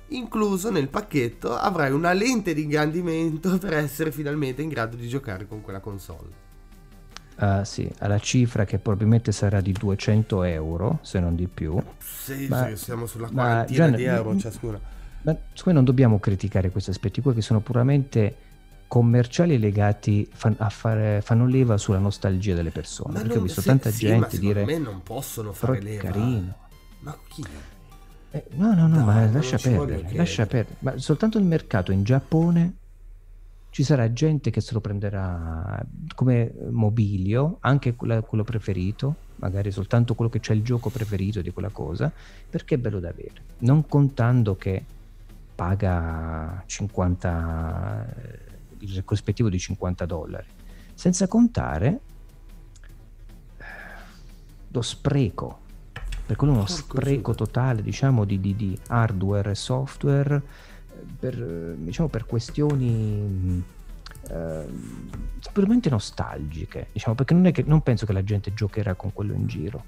incluso nel pacchetto avrai una lente di ingrandimento per essere finalmente in grado di giocare con quella console. Uh, sì, alla cifra che probabilmente sarà di 200 euro, se non di più. Sì, ma, sì siamo sulla quarantina Gian, di euro ciascuna ma secondo me non dobbiamo criticare questi aspetti qua che sono puramente commerciali legati fan, a fare, fanno leva sulla nostalgia delle persone. Ma perché non, ho visto se, tanta sì, gente dire... me non possono fare leva. carino. Ma chi? Eh, no, no, no, no ma lascia perdere, lascia perdere. Ma soltanto nel mercato in Giappone ci sarà gente che se lo prenderà come mobilio, anche quello preferito, magari soltanto quello che c'è il gioco preferito di quella cosa, perché è bello da avere. Non contando che paga 50, il corrispettivo di 50 dollari, senza contare eh, lo spreco, per quello uno spreco totale diciamo di, di, di, hardware e software eh, per, diciamo, per questioni eh, puramente nostalgiche, diciamo, perché non, che, non penso che la gente giocherà con quello in giro,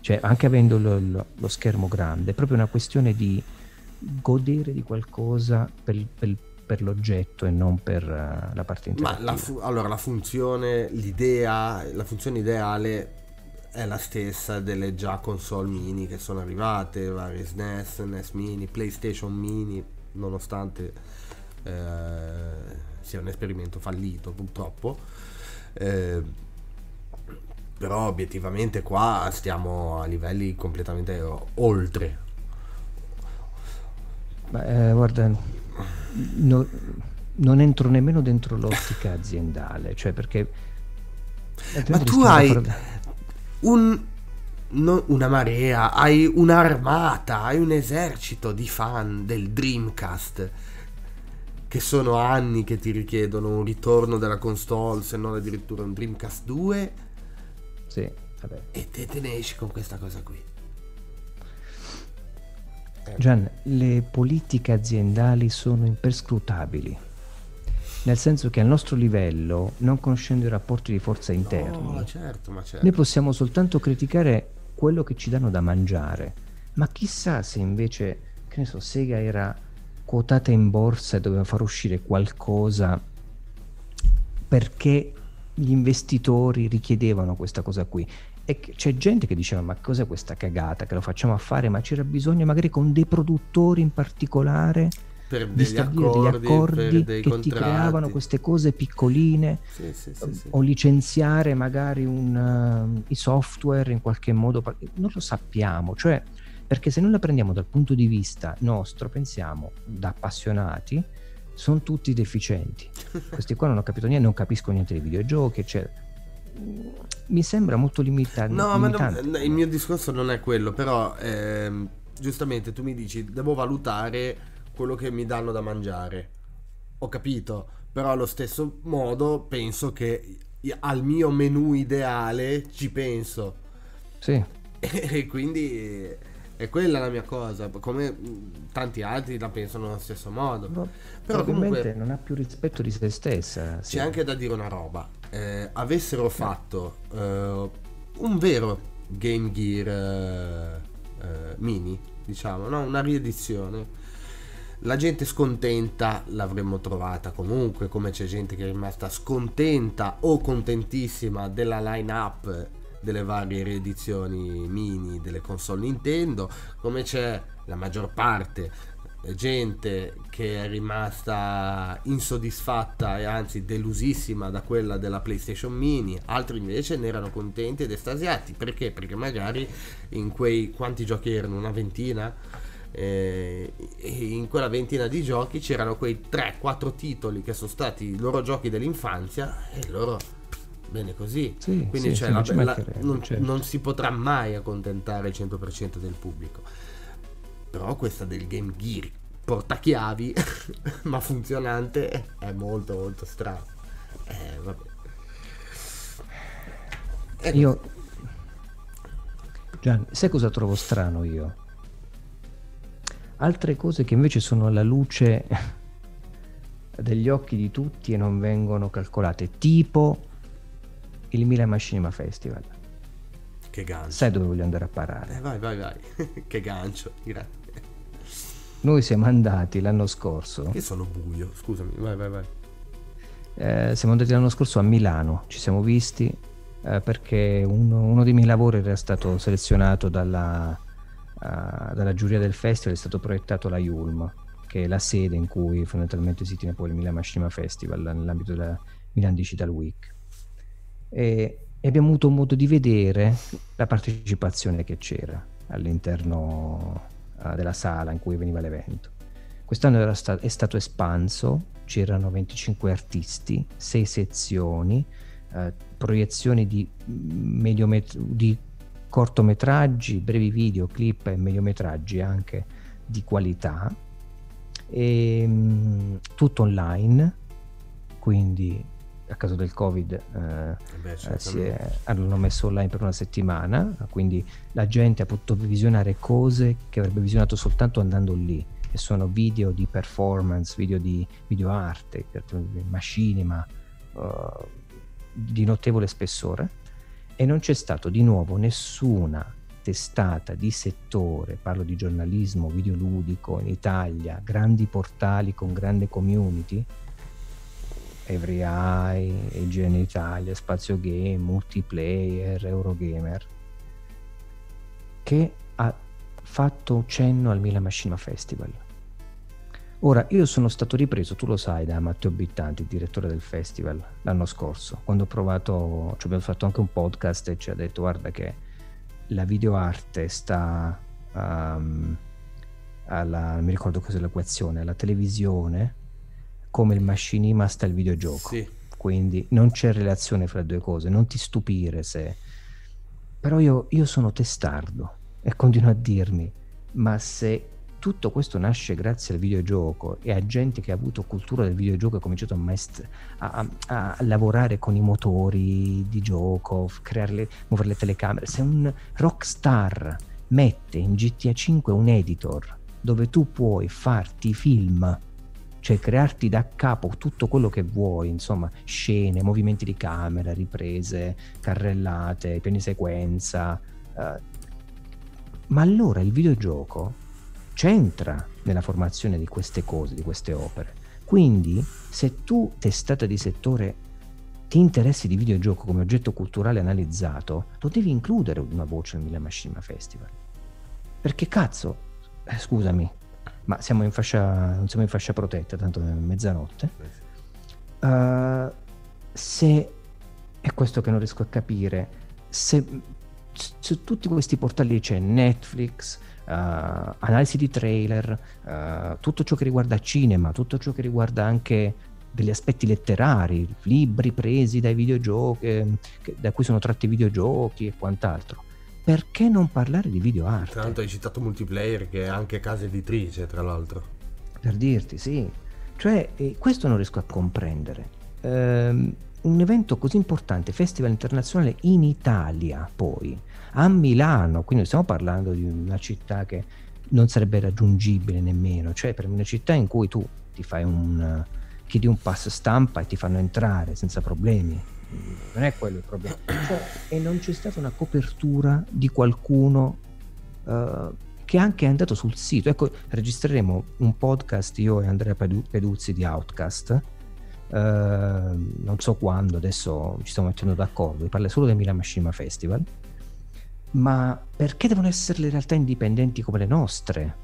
cioè anche avendo lo, lo, lo schermo grande, è proprio una questione di godere di qualcosa per, per, per l'oggetto e non per uh, la parte interattiva. Ma la fu- allora la funzione, l'idea, la funzione ideale è la stessa delle già console mini che sono arrivate, varie SNES, NES mini, PlayStation mini, nonostante eh, sia un esperimento fallito purtroppo. Eh, però obiettivamente qua stiamo a livelli completamente oltre ma, eh, guarda, no, non entro nemmeno dentro l'ottica aziendale, cioè perché... Ma tu hai un, no, una marea, hai un'armata, hai un esercito di fan del Dreamcast che sono anni che ti richiedono un ritorno della console, se non addirittura un Dreamcast 2. Sì, vabbè. E te te ne esci con questa cosa qui. Gian, le politiche aziendali sono imperscrutabili, nel senso che al nostro livello, non conoscendo i rapporti di forza interni, no, certo, certo. noi possiamo soltanto criticare quello che ci danno da mangiare, ma chissà se invece, che ne so, Sega era quotata in borsa e doveva far uscire qualcosa perché gli investitori richiedevano questa cosa qui. E c'è gente che diceva ma cos'è questa cagata? Che lo facciamo a fare? Ma c'era bisogno magari con dei produttori in particolare per di stabilire accordi, degli accordi che contratti. ti creavano queste cose piccoline sì, sì, sì, o licenziare magari un, uh, i software in qualche modo non lo sappiamo cioè perché se noi la prendiamo dal punto di vista nostro pensiamo da appassionati sono tutti deficienti questi qua non ho capito niente non capisco niente dei videogiochi eccetera mi sembra molto limitato. No, ma non, il mio discorso non è quello, però ehm, giustamente tu mi dici devo valutare quello che mi danno da mangiare. Ho capito, però allo stesso modo penso che al mio menù ideale ci penso. Sì. E quindi è quella la mia cosa, come tanti altri la pensano allo stesso modo. No, Però comunque non ha più rispetto di se stessa. C'è sì. anche da dire una roba. Eh, avessero fatto eh, un vero Game Gear eh, eh, mini, diciamo, no? una riedizione, la gente scontenta l'avremmo trovata comunque, come c'è gente che è rimasta scontenta o contentissima della line-up delle varie riedizioni mini delle console Nintendo, come c'è la maggior parte gente che è rimasta insoddisfatta e anzi delusissima da quella della PlayStation Mini, altri invece ne erano contenti ed estasiati. Perché? Perché magari in quei quanti giochi erano? Una ventina? Eh, in quella ventina di giochi c'erano quei 3-4 titoli che sono stati i loro giochi dell'infanzia e loro bene così. Sì, Quindi sì, cioè, sì, la, la, non, certo. non si potrà mai accontentare il 100% del pubblico però questa del Game Gear portachiavi ma funzionante è molto molto strano eh, vabbè. Ecco. io Gianni sai cosa trovo strano io altre cose che invece sono alla luce degli occhi di tutti e non vengono calcolate tipo il Milan Machinima Festival. Che gancio. Sai dove voglio andare a parare? Eh, vai vai vai. Che gancio grazie. Noi siamo andati l'anno scorso. Che sono buio, scusami, vai, vai, vai. Eh, siamo andati l'anno scorso a Milano, ci siamo visti eh, perché uno, uno, dei miei lavori era stato selezionato dalla, uh, dalla giuria del festival, è stato proiettato la Yulm, che è la sede in cui fondamentalmente si tiene poi il Milan Machinima Festival nell'ambito della Milan Digital Week. E, e abbiamo avuto modo di vedere la partecipazione che c'era all'interno uh, della sala in cui veniva l'evento. Quest'anno sta- è stato espanso, c'erano 25 artisti, 6 sezioni, uh, proiezioni di, mediomet- di cortometraggi, brevi video, clip e mediometraggi anche di qualità, e, um, tutto online, quindi a causa del covid eh, Beh, eh, è, hanno messo online per una settimana quindi la gente ha potuto visionare cose che avrebbe visionato soltanto andando lì e sono video di performance video di video arte machinima uh, di notevole spessore e non c'è stato di nuovo nessuna testata di settore, parlo di giornalismo videoludico in Italia, grandi portali con grande community Every Eye, IGN Italia, Spazio Game, Multiplayer, Eurogamer, che ha fatto cenno al Milan Machinima Festival. Ora, io sono stato ripreso, tu lo sai, da Matteo Bittanti, direttore del festival, l'anno scorso, quando ho provato, ci abbiamo fatto anche un podcast e ci ha detto, guarda che la videoarte sta, um, alla, non mi ricordo cos'è l'equazione, alla televisione, come il machinima sta il videogioco. Sì. Quindi non c'è relazione fra le due cose, non ti stupire se... Però io, io sono testardo e continuo a dirmi, ma se tutto questo nasce grazie al videogioco e a gente che ha avuto cultura del videogioco e ha cominciato a, maest- a, a, a, lavorare con i motori di gioco, crearle, muovere le telecamere. Se un rockstar mette in GTA 5 un editor dove tu puoi farti film cioè crearti da capo tutto quello che vuoi, insomma, scene, movimenti di camera, riprese, carrellate, piani sequenza. Uh, ma allora il videogioco c'entra nella formazione di queste cose, di queste opere. Quindi, se tu, testata di settore, ti interessi di videogioco come oggetto culturale analizzato, lo devi includere una voce nel Milan Machinima Festival. Perché cazzo, eh, scusami, ma siamo in fascia, non siamo in fascia protetta, tanto è mezzanotte. Uh, se è questo che non riesco a capire, se su tutti questi portali c'è Netflix, analisi di trailer, uh, tutto ciò che riguarda cinema, tutto ciò che riguarda anche degli aspetti letterari, libri presi dai videogiochi, eh, da cui sono tratti i videogiochi e quant'altro perché non parlare di video arte? Tra l'altro hai citato multiplayer che è anche casa editrice, tra l'altro. Per dirti, sì. Cioè, eh, questo non riesco a comprendere. Ehm, un evento così importante, festival internazionale in Italia, poi, a Milano, quindi stiamo parlando di una città che non sarebbe raggiungibile nemmeno, cioè per una città in cui tu ti fai un chiedi un pass stampa e ti fanno entrare senza problemi non è quello il problema. Cioè, e non c'è stata una copertura di qualcuno uh, che anche è andato sul sito. Ecco, registreremo un podcast io e Andrea Peduzzi di Outcast. Uh, non so quando, adesso ci stiamo mettendo d'accordo. Parla solo del Milan Machima Festival. Ma perché devono essere le realtà indipendenti come le nostre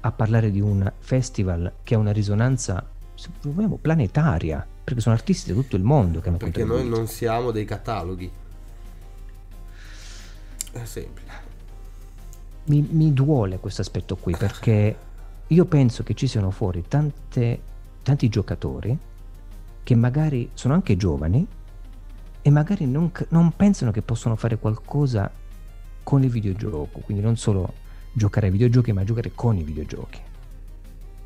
a parlare di un festival che ha una risonanza, se vogliamo, planetaria? Perché sono artisti da tutto il mondo che hanno Perché noi non siamo dei cataloghi. È semplice. Mi, mi duole questo aspetto qui perché io penso che ci siano fuori tante, tanti giocatori che magari sono anche giovani e magari non, non pensano che possono fare qualcosa con il videogioco, quindi non solo giocare ai videogiochi, ma giocare con i videogiochi.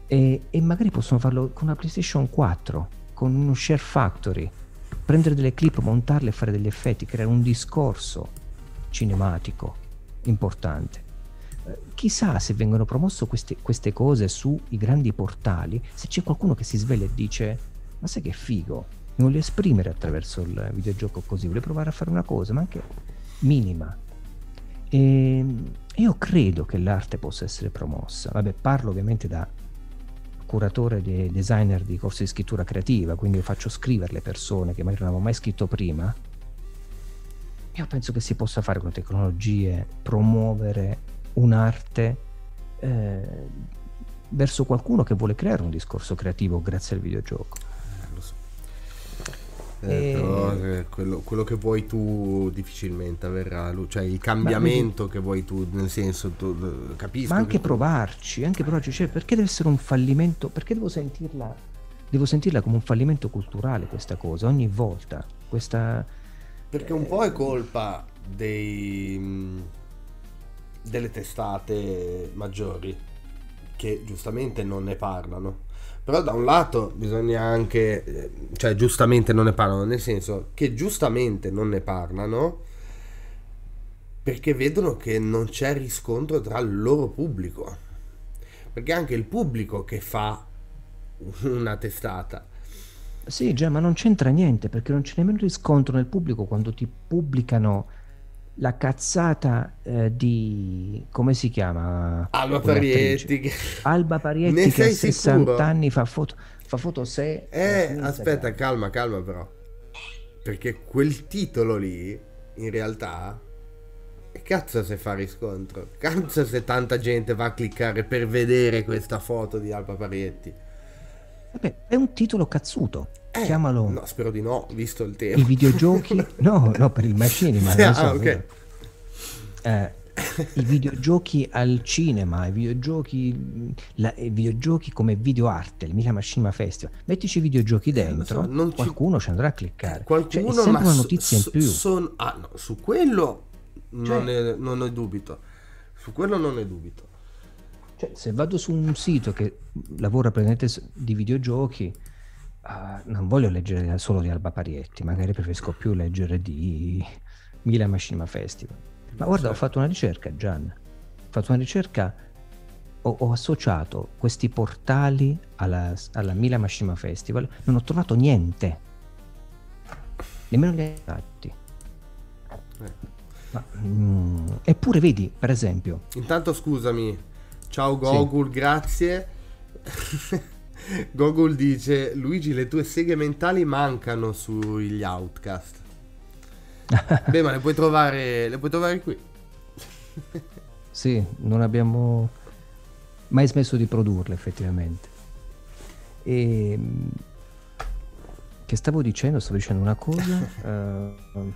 E, e, magari possono farlo con una PlayStation 4, con uno Share Factory, prendere delle clip, montarle fare degli effetti, creare un discorso cinematico importante. Eh, chissà se vengono promosse queste, queste cose sui grandi portali, se c'è qualcuno che si sveglia e dice ma sai che figo, mi voglio esprimere attraverso il videogioco così, voglio provare a fare una cosa, ma anche minima, e ehm, io credo che l'arte possa essere promossa. Vabbè, parlo ovviamente da curatore e designer di corsi di scrittura creativa, quindi faccio scrivere le persone che magari non avevo mai scritto prima. Io penso che si possa fare con tecnologie, promuovere un'arte eh, verso qualcuno che vuole creare un discorso creativo grazie al videogioco. Eh, però eh, quello, quello, che vuoi tu difficilmente avverrà, cioè il cambiamento che vuoi tu, nel senso, tu, eh, capisco. Ma anche che... provarci, anche provarci, cioè perché deve essere un fallimento? Perché devo sentirla, devo sentirla come un fallimento culturale questa cosa, ogni volta, questa... Perché un po' è colpa dei, delle testate maggiori che giustamente non ne parlano però da un lato bisogna anche, cioè giustamente non ne parlano, nel senso che giustamente non ne parlano perché vedono che non c'è riscontro tra il loro pubblico. Perché anche il pubblico che fa una testata. Sì, già, ma non c'entra niente perché non c'è nemmeno riscontro nel pubblico quando ti pubblicano la cazzata eh, di come si chiama? Alba Parietti Alba Parietti che a 60 sicuro? anni fa foto fa foto se eh aspetta calma calma però. Perché quel titolo lì in realtà cazzo se fa riscontro? Cazzo se tanta gente va a cliccare per vedere questa foto di Alba Parietti? Vabbè, è un titolo cazzuto eh, Chiamalo. No, spero di no, visto il tema. I videogiochi. no, no, per il machine, ma non so. Ah, ok. Eh, I videogiochi al cinema, i videogiochi, la, i videogiochi come videoarte, il Milan Machinima Festival. Mettici i videogiochi dentro, eh, so, qualcuno ci... ci... andrà a cliccare. Qualcuno, cioè, è sempre una notizia so, in più. Son... Ah, no, su quello non, cioè, ne, non ne dubito. Su quello non ne dubito. Cioè, se vado su un sito che lavora praticamente di videogiochi, Uh, non voglio leggere solo di Alba Parietti, magari preferisco più leggere di Milan Machinima Festival. Ma guarda, ho fatto una ricerca, Gian. Ho fatto una ricerca, ho, ho associato questi portali alla, alla Milan Machinima Festival, non ho trovato niente. Nemmeno gli fatti. Eh. Ma, mm, eppure vedi, per esempio... Intanto scusami, ciao Gogul, sì. grazie. Gogol dice Luigi le tue seghe mentali mancano sugli outcast. Beh ma le puoi trovare, le puoi trovare qui. Sì, non abbiamo mai smesso di produrle effettivamente. E che stavo dicendo? Stavo dicendo una cosa uh,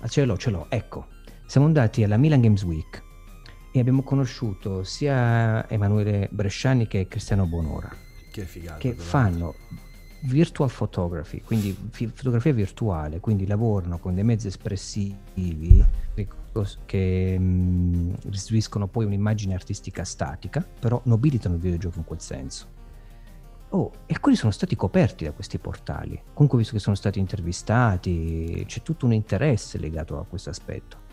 ce l'ho, ce l'ho, ecco. Siamo andati alla Milan Games Week e abbiamo conosciuto sia Emanuele Bresciani che Cristiano Bonora che, figata, che fanno virtual photography, quindi fi- fotografia virtuale, quindi lavorano con dei mezzi espressivi che mh, restituiscono poi un'immagine artistica statica, però nobilitano il videogioco in quel senso. Oh, e quelli sono stati coperti da questi portali. Comunque, visto che sono stati intervistati, c'è tutto un interesse legato a questo aspetto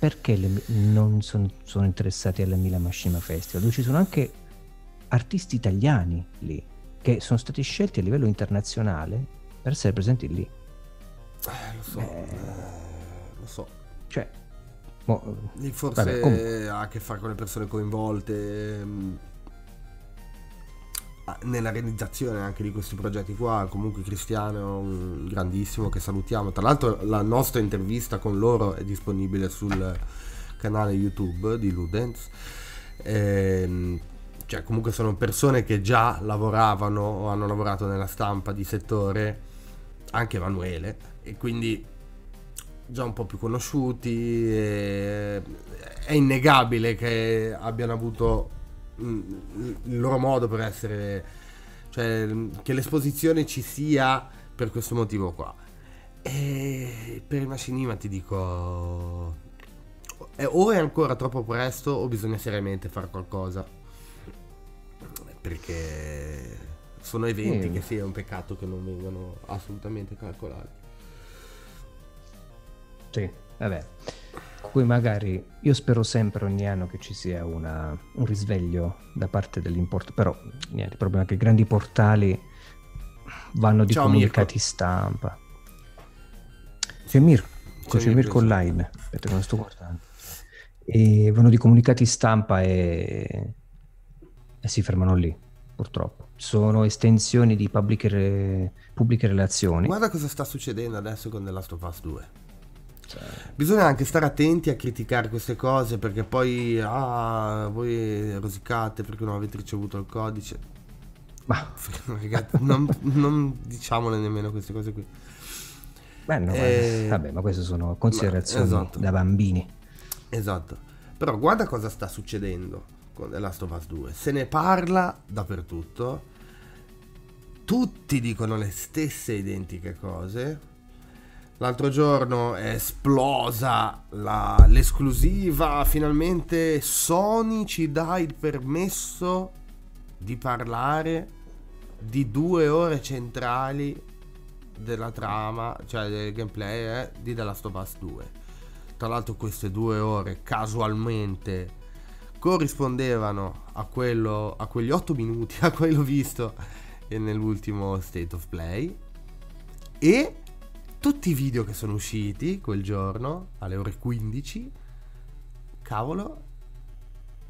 perché le, non son, sono interessati alla Milan Machima Festival? Dove ci sono anche artisti italiani lì che sono stati scelti a livello internazionale per essere presenti lì. Eh, lo so, eh, lo so. Cioè, Mo, forse vabbè, ha a che fare con le persone coinvolte ehm, nella realizzazione anche di questi progetti qua. Comunque Cristiano, un grandissimo che salutiamo. Tra l'altro la nostra intervista con loro è disponibile sul canale YouTube di Ludens. Ehm, cioè comunque sono persone che già lavoravano o hanno lavorato nella stampa di settore, anche Emanuele, e quindi già un po' più conosciuti. è innegabile che abbiano avuto il loro modo per essere, cioè che l'esposizione ci sia per questo motivo qua. E per il Machinima ti dico, o è ancora troppo presto o bisogna seriamente fare qualcosa. Perché sono eventi mm. che sì, è un peccato che non vengano assolutamente calcolati. Sì, vabbè. Cui magari io spero sempre ogni anno che ci sia una, un risveglio da parte dell'import, però niente, il problema è che i grandi portali vanno di Ciao, comunicati Mirko. stampa. C'è Mirko, c'è, c'è Mirko online, aspetta che non sto guardando. E vanno di comunicati stampa e, e si fermano lì, purtroppo. Sono estensioni di pubbliche, pubbliche relazioni. Guarda cosa sta succedendo adesso con The Last of Us 2 cioè, bisogna anche stare attenti a criticare queste cose perché poi ah, voi rosicate perché non avete ricevuto il codice. Ma ragazzi, non, non diciamole nemmeno queste cose qui. Beh, no, eh, vabbè, ma queste sono considerazioni esatto. da bambini. Esatto. Però guarda cosa sta succedendo con The Last of Us 2. Se ne parla dappertutto. Tutti dicono le stesse identiche cose L'altro giorno è esplosa la, l'esclusiva, finalmente Sony ci dà il permesso di parlare di due ore centrali della trama, cioè del gameplay eh, di The Last of Us 2. Tra l'altro queste due ore casualmente corrispondevano a, quello, a quegli 8 minuti, a quello visto nell'ultimo State of Play. E tutti i video che sono usciti quel giorno alle ore 15, cavolo,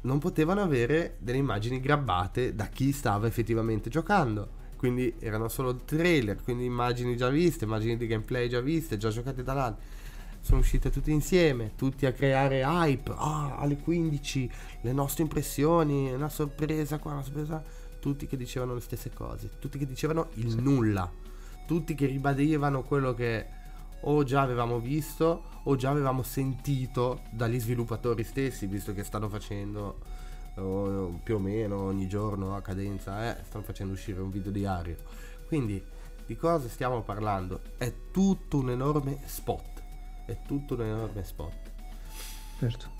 non potevano avere delle immagini grabbate da chi stava effettivamente giocando. Quindi erano solo trailer, quindi immagini già viste, immagini di gameplay già viste, già giocate dall'altro. Sono uscite tutte insieme, tutti a creare hype. Ah, alle 15 le nostre impressioni, una sorpresa qua, una sorpresa. Tutti che dicevano le stesse cose, tutti che dicevano il nulla tutti che ribadivano quello che o già avevamo visto o già avevamo sentito dagli sviluppatori stessi, visto che stanno facendo oh, più o meno ogni giorno a cadenza, eh, stanno facendo uscire un video diario. Quindi di cosa stiamo parlando? È tutto un enorme spot. È tutto un enorme spot. Certo.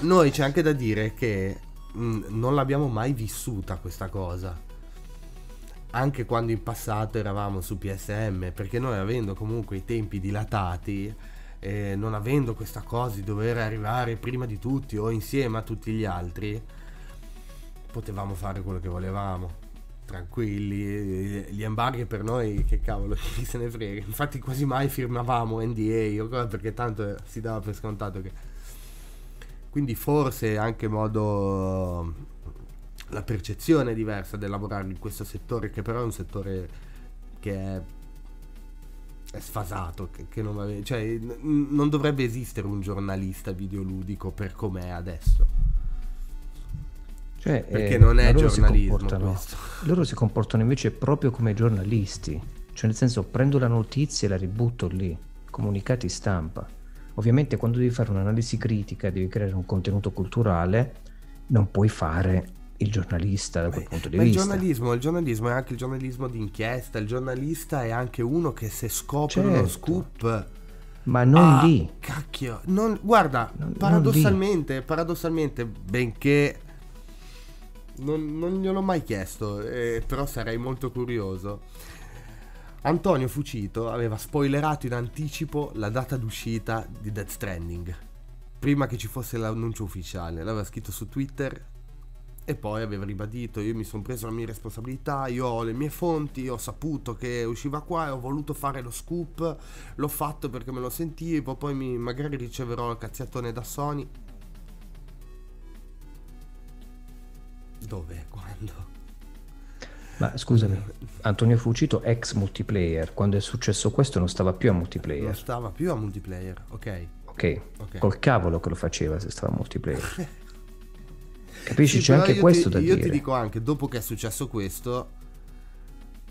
Noi c'è anche da dire che mh, mm, non l'abbiamo mai vissuta questa cosa anche quando in passato eravamo su PSM, perché noi avendo comunque i tempi dilatati, eh, non avendo questa cosa di dover arrivare prima di tutti o insieme a tutti gli altri, potevamo fare quello che volevamo. Tranquilli, gli embarghi per noi, che cavolo, chi se ne frega. Infatti, quasi mai firmavamo NDA o cosa perché tanto si dava per scontato che. Quindi, forse anche modo la percezione diversa del lavorare in questo settore, che però è un settore che è, è sfasato, che, che non, va, cioè, n- non dovrebbe esistere un giornalista videoludico per com'è adesso. Cioè, Perché eh, non è loro giornalismo si Loro si comportano invece proprio come giornalisti, cioè nel senso prendo la notizia e la ributto lì, comunicati stampa. Ovviamente quando devi fare un'analisi critica, devi creare un contenuto culturale, non puoi fare il giornalista da quel punto di vista. Il giornalismo, il giornalismo è anche il giornalismo d'inchiesta, il giornalista è anche uno che se scopre certo. uno scoop... Ma non ah, lì. Cacchio, non, guarda, non, paradossalmente, non paradossalmente, benché non, non gliel'ho mai chiesto, eh, però sarei molto curioso. Antonio Fucito aveva spoilerato in anticipo la data d'uscita di Death Stranding. Prima che ci fosse l'annuncio ufficiale, l'aveva scritto su Twitter e poi aveva ribadito io mi sono preso la mia responsabilità io ho le mie fonti ho saputo che usciva qua e ho voluto fare lo scoop l'ho fatto perché me lo sentivo poi mi, magari riceverò il cazziatone da Sony dove quando ma scusami, Antonio Fucito ex multiplayer, quando è successo questo non stava più a multiplayer. Non stava più a multiplayer, ok. Ok, okay. col cavolo che lo faceva se stava a multiplayer. Capisci? Sì, C'è anche questo ti, da io dire. Io ti dico anche, dopo che è successo questo,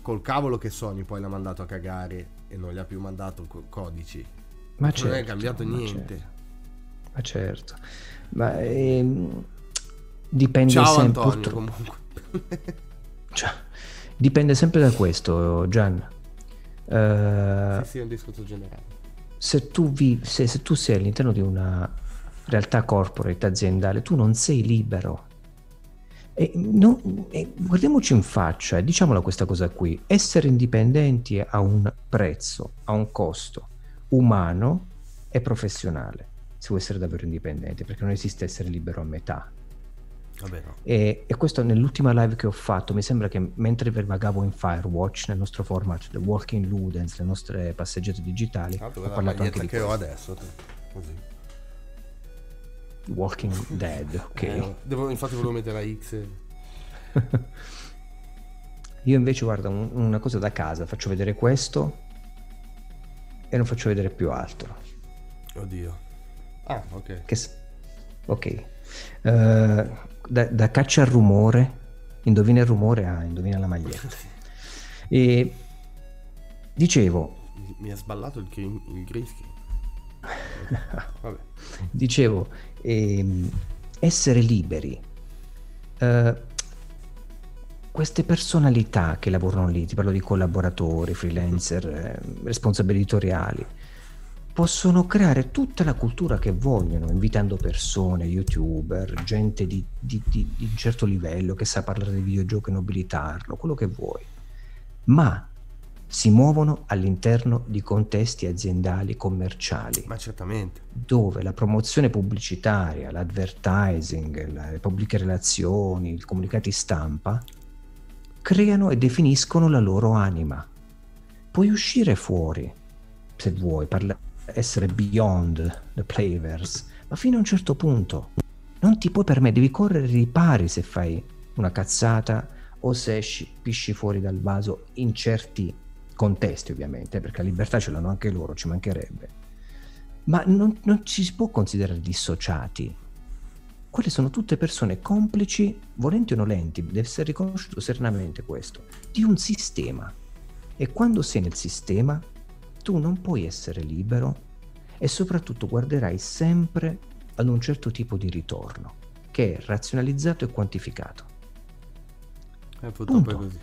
col cavolo che Sony poi l'ha mandato a cagare e non gli ha più mandato codici. Ma non certo, è cambiato ma niente. Certo. Ma certo. Ma ehm, dipende Ciao sempre Antonio, purtroppo. comunque. cioè, dipende sempre da questo, Gian. Uh, sì, sì, è un discorso generale. Se tu, vivi, se, se tu sei all'interno di una realtà corporate aziendale, tu non sei libero. E non, e guardiamoci in faccia e diciamola questa cosa qui, essere indipendenti ha un prezzo, ha un costo umano e professionale, se vuoi essere davvero indipendente, perché non esiste essere libero a metà. E, e, questo nell'ultima live che ho fatto, mi sembra che mentre vagavo in Firewatch, nel nostro format, The Walking Ludens, le nostre passeggiate digitali, ah, ho parlato anche di che questo. ho adesso, così. Walking Dead, ok. Eh, devo, infatti volevo mettere la X. Io invece guarda un, una cosa da casa, faccio vedere questo e non faccio vedere più altro. Oddio. Ah, ok. Che, ok. Uh, da, da, caccia al rumore, indovina il rumore, ah, indovina la maglietta. e dicevo... Mi ha sballato il, il screen. Dicevo, ehm, essere liberi. Eh, queste personalità che lavorano lì, ti parlo di collaboratori, freelancer, eh, responsabili editoriali, possono creare tutta la cultura che vogliono, invitando persone, youtuber, gente di, di, di, di un certo livello che sa parlare di videogiochi e nobilitarlo, quello che vuoi. Ma si muovono all'interno di contesti aziendali commerciali. Ma certamente. Dove la promozione pubblicitaria, l'advertising, le pubbliche relazioni, i comunicati stampa creano e definiscono la loro anima. Puoi uscire fuori, se vuoi, parla- essere beyond the players, ma fino a un certo punto. Non ti puoi permettere, devi correre ripari se fai una cazzata o se esci, pisci fuori dal vaso in certi contesti ovviamente, perché la libertà ce l'hanno anche loro, ci mancherebbe. Ma non, non ci si può considerare dissociati. Quelle sono tutte persone complici, volenti o nolenti, deve essere riconosciuto serenamente questo, di un sistema. E quando sei nel sistema, tu non puoi essere libero e soprattutto guarderai sempre ad un certo tipo di ritorno, che è razionalizzato e quantificato. Eh, purtroppo è così.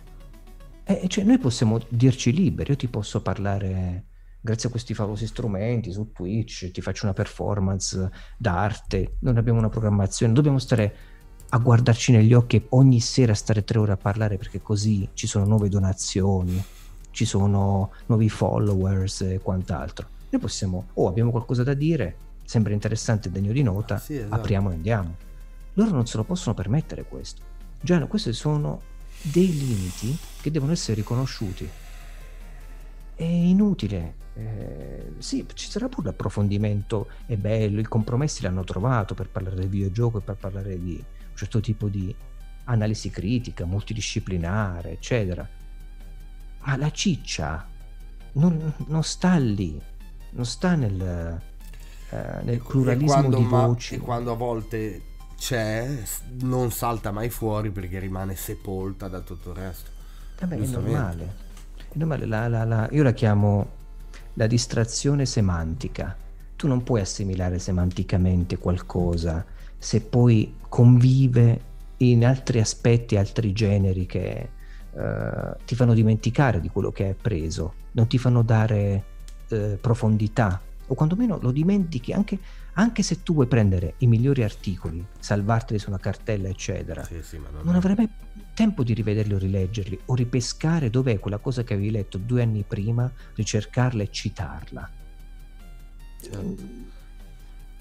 Eh, cioè, noi possiamo dirci liberi, io ti posso parlare grazie a questi favolosi strumenti su Twitch, ti faccio una performance d'arte, non abbiamo una programmazione, dobbiamo stare a guardarci negli occhi e ogni sera stare tre ore a parlare perché così ci sono nuove donazioni, ci sono nuovi followers e quant'altro. Noi possiamo, oh abbiamo qualcosa da dire, sembra interessante e degno di nota, sì, esatto. apriamo e andiamo. Loro non se lo possono permettere questo. Già, queste sono dei limiti che devono essere riconosciuti. È inutile. Eh, sì, ci sarà pure l'approfondimento, è bello, i compromessi l'hanno trovato per parlare del videogioco e per parlare di un certo tipo di analisi critica, multidisciplinare, eccetera. Ma la ciccia non, non sta lì, non sta nel, eh, nel pluralismo di voci. Ma, e quando a volte c'è, non salta mai fuori perché rimane sepolta da tutto il resto. Vabbè, è normale. È normale. La, la, la, io la chiamo la distrazione semantica. Tu non puoi assimilare semanticamente qualcosa se poi convive in altri aspetti, altri generi che uh, ti fanno dimenticare di quello che hai appreso, non ti fanno dare uh, profondità o quantomeno lo dimentichi anche anche se tu vuoi prendere i migliori articoli, salvarteli su una cartella, eccetera, sì, sì, non, non avrai mai tempo di rivederli o rileggerli o ripescare dov'è quella cosa che avevi letto due anni prima, ricercarla e citarla. Certo.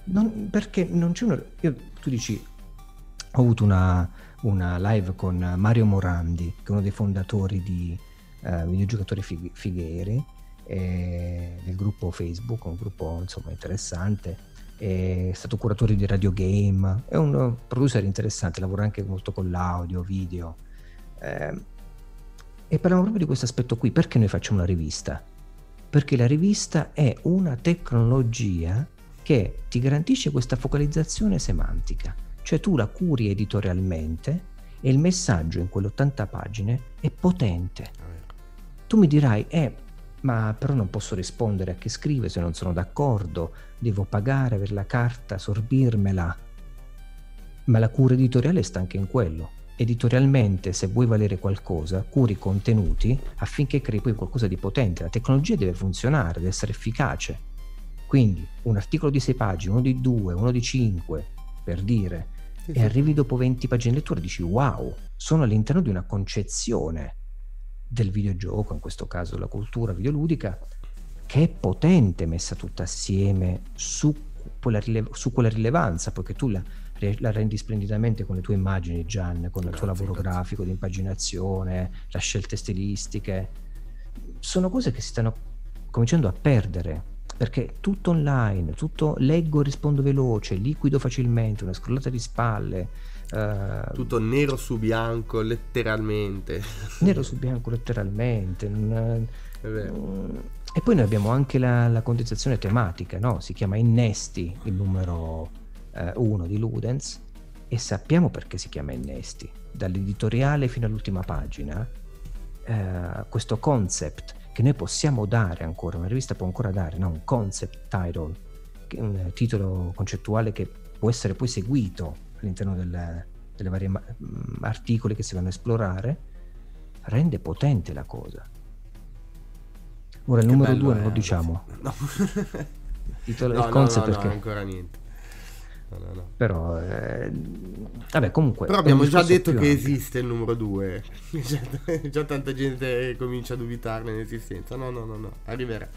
Non, perché non c'è una... Io, tu dici, ho avuto una, una, live con Mario Morandi, che è uno dei fondatori di uh, Videogiocatori Fig- Fighieri, eh, del gruppo Facebook, un gruppo insomma interessante. È stato curatore di Radio Game, è un producer interessante, lavora anche molto con l'audio, video. Eh, e parliamo proprio di questo aspetto qui. Perché noi facciamo una rivista? Perché la rivista è una tecnologia che ti garantisce questa focalizzazione semantica. Cioè tu la curi editorialmente e il messaggio in quelle 80 pagine è potente. Tu mi dirai, eh, ma però non posso rispondere a chi scrive se non sono d'accordo, devo pagare per la carta, sorbirmela. Ma la cura editoriale sta anche in quello editorialmente, se vuoi valere qualcosa, curi i contenuti affinché crei poi qualcosa di potente. La tecnologia deve funzionare, deve essere efficace. Quindi un articolo di 6 pagine, uno di 2, uno di 5, per dire, sì, e sì. arrivi dopo 20 pagine di lettura e dici wow, sono all'interno di una concezione del videogioco, in questo caso la cultura videoludica, che è potente messa tutta assieme su quella, rilev- su quella rilevanza, poiché tu la, la rendi splendidamente con le tue immagini, Gian, con il tuo lavoro grazie. grafico, di impaginazione, le scelte stilistiche. Sono cose che si stanno cominciando a perdere perché tutto online, tutto leggo, rispondo veloce, liquido facilmente, una scrollata di spalle. Uh, tutto nero su bianco, letteralmente. Nero su bianco, letteralmente. Non, mm, e poi noi abbiamo anche la, la condensazione tematica, no? si chiama Innesti il numero eh, 1 di Ludens e sappiamo perché si chiama Innesti. Dall'editoriale fino all'ultima pagina, questo concept che noi possiamo dare ancora, una rivista può ancora dare, no? un concept title, un titolo concettuale che può essere poi seguito all'interno del, delle varie ma- mm, articoli che si vanno a esplorare, rende potente la cosa. Ora il che numero 2 non lo diciamo. No. il titolo no, il concept no, no, perché... ancora niente. Però, eh, vabbè, comunque. Però abbiamo già detto che anche. esiste il numero 2. già tanta gente comincia a dubitarne l'esistenza. No, no, no, no, arriverà.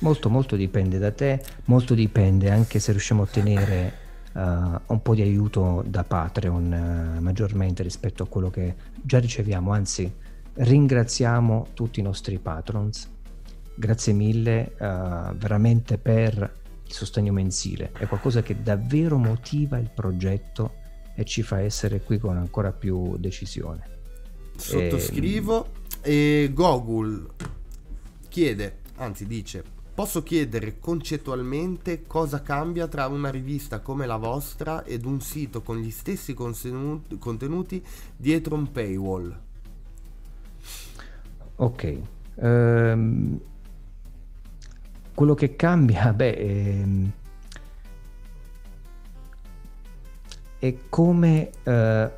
Molto, molto dipende da te. Molto dipende anche se riusciamo a ottenere uh, un po' di aiuto da Patreon uh, maggiormente rispetto a quello che già riceviamo. Anzi, ringraziamo tutti i nostri patrons. Grazie mille uh, veramente per il sostegno mensile, è qualcosa che davvero motiva il progetto e ci fa essere qui con ancora più decisione. Sottoscrivo e, e Gogul chiede, anzi dice, posso chiedere concettualmente cosa cambia tra una rivista come la vostra ed un sito con gli stessi contenuti dietro un paywall? Ok, um, quello che cambia, beh, è, ehm, è come eh,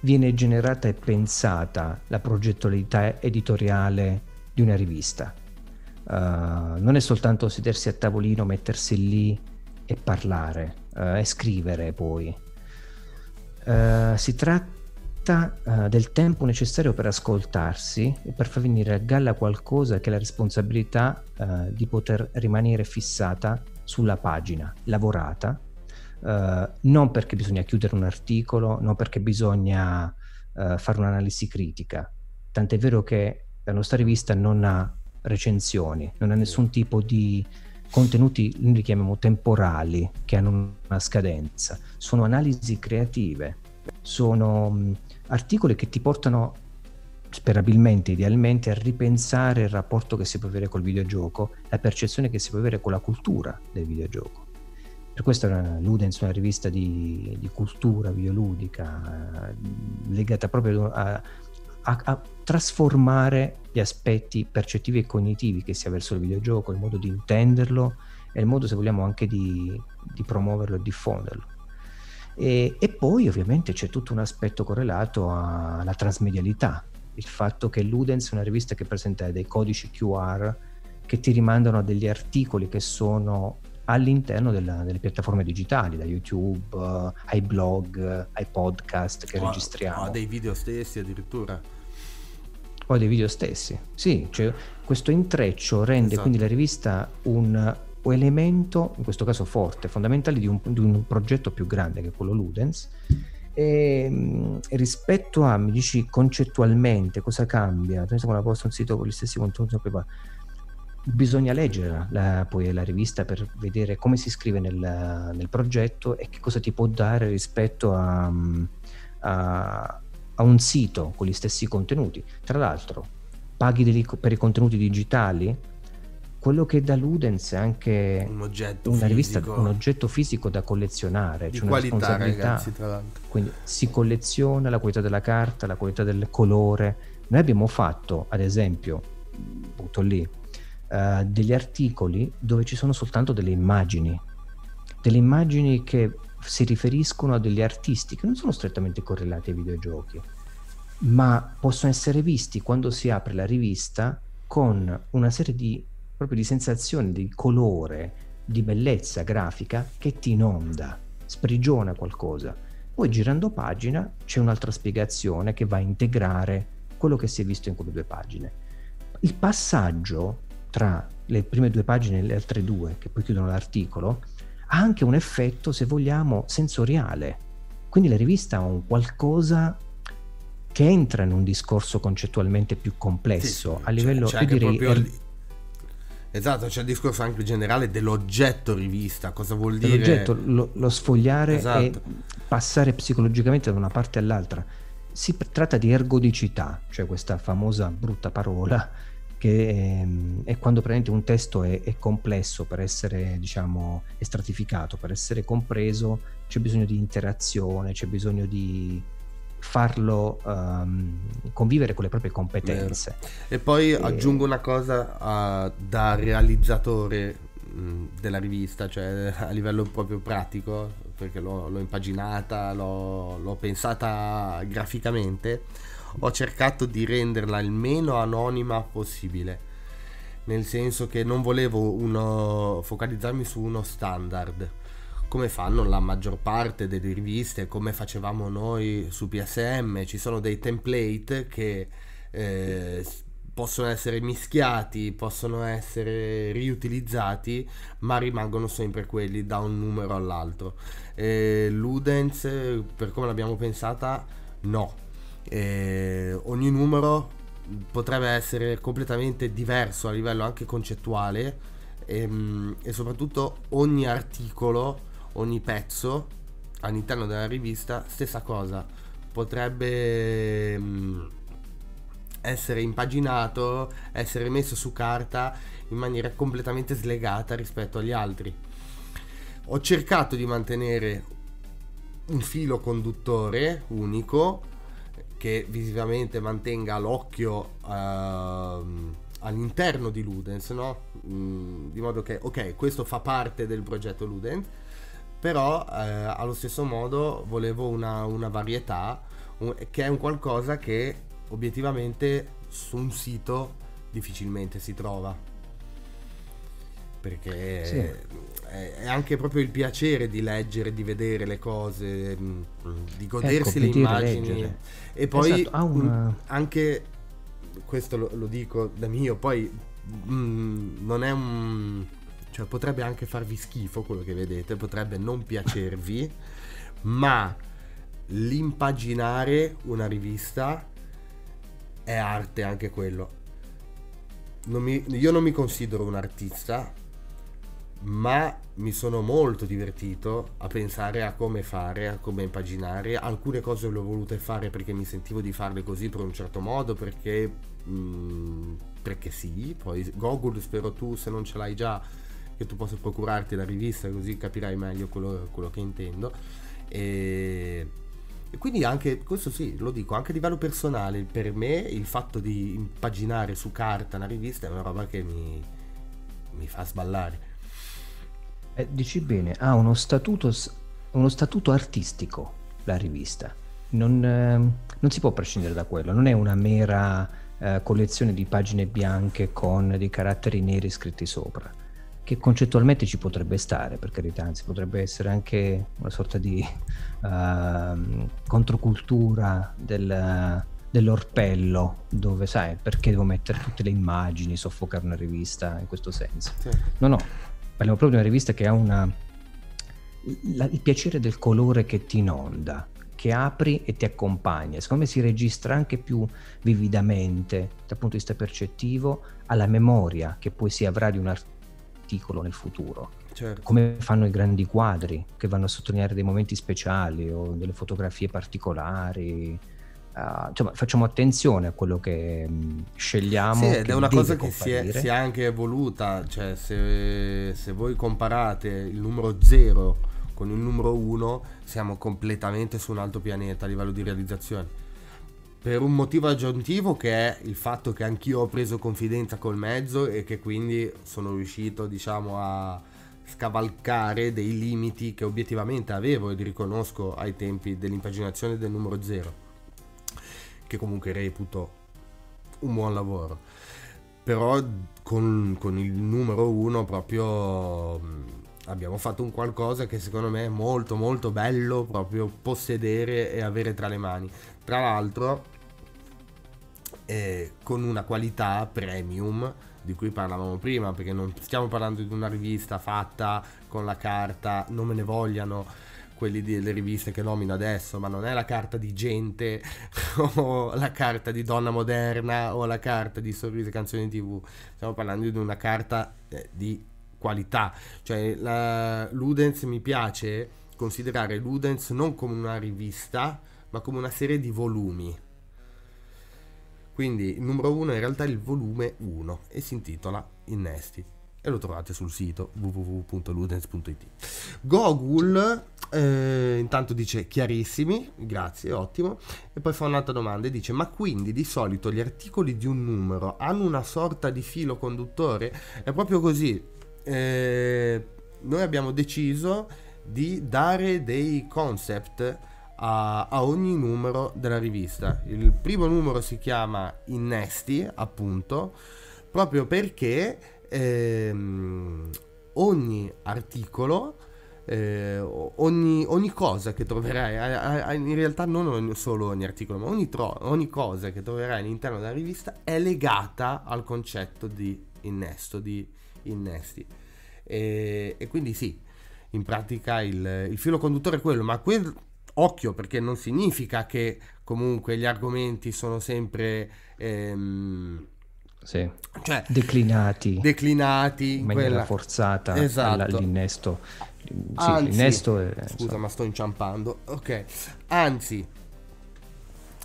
viene generata e pensata la progettualità editoriale di una rivista. Uh, non è soltanto sedersi a tavolino, mettersi lì e parlare uh, e scrivere poi. Uh, si tratta del tempo necessario per ascoltarsi e per far venire a galla qualcosa che è la responsabilità di poter rimanere fissata sulla pagina, lavorata, non perché bisogna chiudere un articolo, non perché bisogna fare un'analisi critica. Tant'è vero che la nostra rivista non ha recensioni, non ha nessun tipo di contenuti, noi li chiamiamo temporali, che hanno una scadenza, sono analisi creative, sono articoli che ti portano sperabilmente, idealmente, a ripensare il rapporto che si può avere col videogioco, la percezione che si può avere con la cultura del videogioco. Per questo Ludens è una rivista di, di cultura videoludica eh, legata proprio a, a, a, trasformare gli aspetti percettivi e cognitivi che si ha verso il videogioco, il modo di intenderlo e il modo, se vogliamo, anche di, di promuoverlo e diffonderlo. E, e poi ovviamente c'è tutto un aspetto correlato alla trasmedialità, il fatto che Ludens è una rivista che presenta dei codici QR che ti rimandano a degli articoli che sono all'interno della, delle piattaforme digitali, da YouTube uh, ai blog, ai podcast che o, registriamo. O dei video stessi addirittura. O dei video stessi, sì, cioè questo intreccio rende esatto. quindi la rivista un elemento, in questo caso forte, fondamentale di un, di un progetto più grande che è quello Ludens, E, mm, rispetto a, mi dici concettualmente cosa cambia, penso quando posto un sito con gli stessi contenuti bisogna leggere la, poi la rivista per vedere come si scrive nel, nel, progetto e che cosa ti può dare rispetto a, mm, a, a un sito con gli stessi contenuti. Tra l'altro, paghi dei, per i contenuti digitali, quello che da Ludens è anche un oggetto una rivista, un oggetto fisico da collezionare, di c'è qualità, ragazzi, tra l'altro. Quindi si colleziona la qualità della carta, la qualità del colore. Noi abbiamo fatto, ad esempio, butto lì, uh, degli articoli dove ci sono soltanto delle immagini, delle immagini che si riferiscono a degli artisti che non sono strettamente correlati ai videogiochi, ma possono essere visti quando si apre la rivista con una serie di, proprio di sensazioni, di colore, di bellezza grafica che ti inonda, sprigiona qualcosa. Poi girando pagina c'è un'altra spiegazione che va a integrare quello che si è visto in quelle due pagine. Il passaggio tra le prime due pagine e le altre due, che poi chiudono l'articolo, ha anche un effetto, se vogliamo, sensoriale. Quindi la rivista ha un qualcosa che entra in un discorso concettualmente più complesso sì, a livello c'è, c'è direi, er... Esatto, c'è il discorso anche generale dell'oggetto rivista, cosa vuol dire? L'oggetto, lo, lo sfogliare esatto. e passare psicologicamente da una parte all'altra. Si tratta di ergodicità, cioè questa famosa brutta parola che è, ehm, è quando praticamente un testo è, è, complesso per essere, diciamo, stratificato, per essere compreso, c'è bisogno di interazione, c'è bisogno di farlo um, convivere con le proprie competenze. E poi e... aggiungo una cosa uh, da realizzatore mh, della rivista, cioè a livello proprio pratico, perché l'ho, l'ho impaginata, l'ho, l'ho pensata graficamente ho cercato di renderla il meno anonima possibile nel senso che non volevo uno, focalizzarmi su uno standard. Come fanno la maggior parte delle riviste come facevamo noi su PSM ci sono dei template che eh, possono essere mischiati possono essere riutilizzati ma rimangono sempre quelli da un numero all'altro. Eh, Ludens per come l'abbiamo pensata no e ogni numero potrebbe essere completamente diverso a livello anche concettuale e, ehm, e soprattutto ogni articolo, ogni pezzo all'interno della rivista, stessa cosa, potrebbe mm, essere impaginato, essere messo su carta in maniera completamente slegata rispetto agli altri. Ho cercato di mantenere un filo conduttore unico che visivamente mantenga l'occhio uh, all'interno di Ludens, no? Mm, di modo che, ok, questo fa parte del progetto Ludens, però eh, allo stesso modo volevo una, una varietà, un, che è un qualcosa che obiettivamente su un sito difficilmente si trova. Perché sì è anche proprio il piacere di leggere, di vedere le cose, mm, di godersi ecco, le immagini. Leggere. E poi esatto, una... Mm, anche, questo lo, lo, dico da mio, poi mh, mm, non è un... cioè potrebbe anche farvi schifo quello che vedete, potrebbe non piacervi, ma l'impaginare una rivista è arte anche quello. Non mi, io non mi considero un artista, ma mi sono molto divertito a pensare a come fare, a come impaginare. Alcune cose le ho volute fare perché mi sentivo di farle così per un certo modo, perché, mh, mm, perché sì. Poi Google, spero tu, se non ce l'hai già, che tu possa procurarti la rivista, così capirai meglio quello, quello che intendo. E, e quindi anche, questo sì, lo dico, anche a livello personale, per me il fatto di impaginare su carta una rivista è una roba che mi, mi fa sballare eh, dici bene, ha uno statuto, uno statuto artistico la rivista. Non, eh, non, si può prescindere da quello, non è una mera eh, collezione di pagine bianche con dei caratteri neri scritti sopra, che concettualmente ci potrebbe stare, per carità, anzi potrebbe essere anche una sorta di uh, controcultura del, dell'orpello, dove sai perché devo mettere tutte le immagini, soffocare una rivista in questo senso. Sì. No, no, parliamo proprio di una rivista che ha una, la, il piacere del colore che ti inonda, che apri e ti accompagna. Secondo me si registra anche più vividamente dal punto di vista percettivo alla memoria che poi si avrà di un articolo nel futuro. Certo. Come fanno i grandi quadri che vanno a sottolineare dei momenti speciali o delle fotografie particolari. Uh, insomma, facciamo attenzione a quello che mh, mm, scegliamo. Sì, ed è una cosa che si è, si è, anche evoluta. Cioè, se, se voi comparate il numero 0 con il numero 1 siamo completamente su un altro pianeta a livello di realizzazione. Per un motivo aggiuntivo che è il fatto che anch'io ho preso confidenza col mezzo e che quindi sono riuscito, diciamo, a scavalcare dei limiti che obiettivamente avevo e riconosco ai tempi dell'impaginazione del numero 0, che comunque reputo un buon lavoro. Però con, con il numero 1 proprio abbiamo fatto un qualcosa che secondo me è molto molto bello proprio possedere e avere tra le mani. Tra l'altro eh, con una qualità premium di cui parlavamo prima, perché non stiamo parlando di una rivista fatta con la carta, non me ne vogliano quelli delle riviste che nomino adesso, ma non è la carta di gente o la carta di donna moderna o la carta di sorrisi canzoni tv, stiamo parlando di una carta eh, di qualità. Cioè, la, Ludens mi piace considerare Ludens non come una rivista, ma come una serie di volumi. Quindi il numero 1 è in realtà il volume 1 e si intitola Innesti e lo trovate sul sito www.ludens.it. Gogul eh, intanto dice chiarissimi, grazie, ottimo, e poi fa un'altra domanda e dice ma quindi di solito gli articoli di un numero hanno una sorta di filo conduttore? È proprio così, eh, noi abbiamo deciso di dare dei concept a, a, ogni numero della rivista. Il primo numero si chiama Innesti, appunto, proprio perché ehm, ogni articolo, eh, ogni, ogni, cosa che troverai, in realtà non solo ogni articolo, ma ogni, tro, ogni cosa che troverai all'interno della rivista è legata al concetto di innesto, di innesti. E, e quindi sì, in pratica il, il, filo conduttore è quello, ma quel, occhio perché non significa che comunque gli argomenti sono sempre... Ehm, sì. cioè, declinati, declinati in maniera quella... forzata esatto. all'innesto. Sì, Anzi, l'innesto è, scusa, ma sto inciampando. Ok, anzi,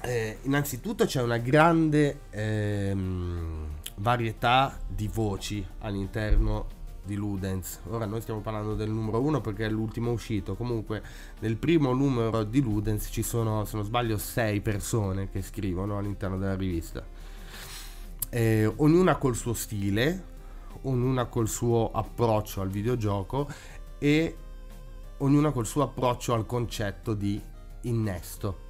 eh, innanzitutto c'è una grande ehm, varietà di voci all'interno di Ludens. Ora noi stiamo parlando del numero 1 perché è l'ultimo uscito. Comunque nel primo numero di Ludens ci sono, se non sbaglio, 6 persone che scrivono all'interno della rivista. Eh, ognuna col suo stile, ognuna col suo approccio al videogioco e ognuna col suo approccio al concetto di innesto.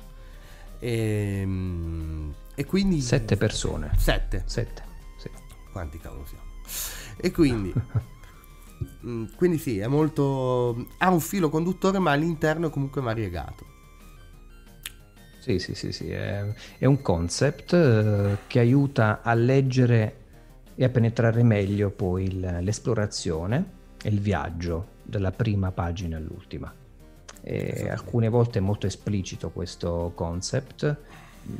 E, ehm, e quindi... Sette persone. Sette. Sette, sì. Quanti cavolo siamo? E quindi... Mm, quindi sì, è molto... ha un filo conduttore ma all'interno è comunque variegato. Sì, sì, sì, sì. È, è un concept eh, che aiuta a leggere e a penetrare meglio poi il, l'esplorazione e il viaggio dalla prima pagina all'ultima. E alcune volte è molto esplicito questo concept,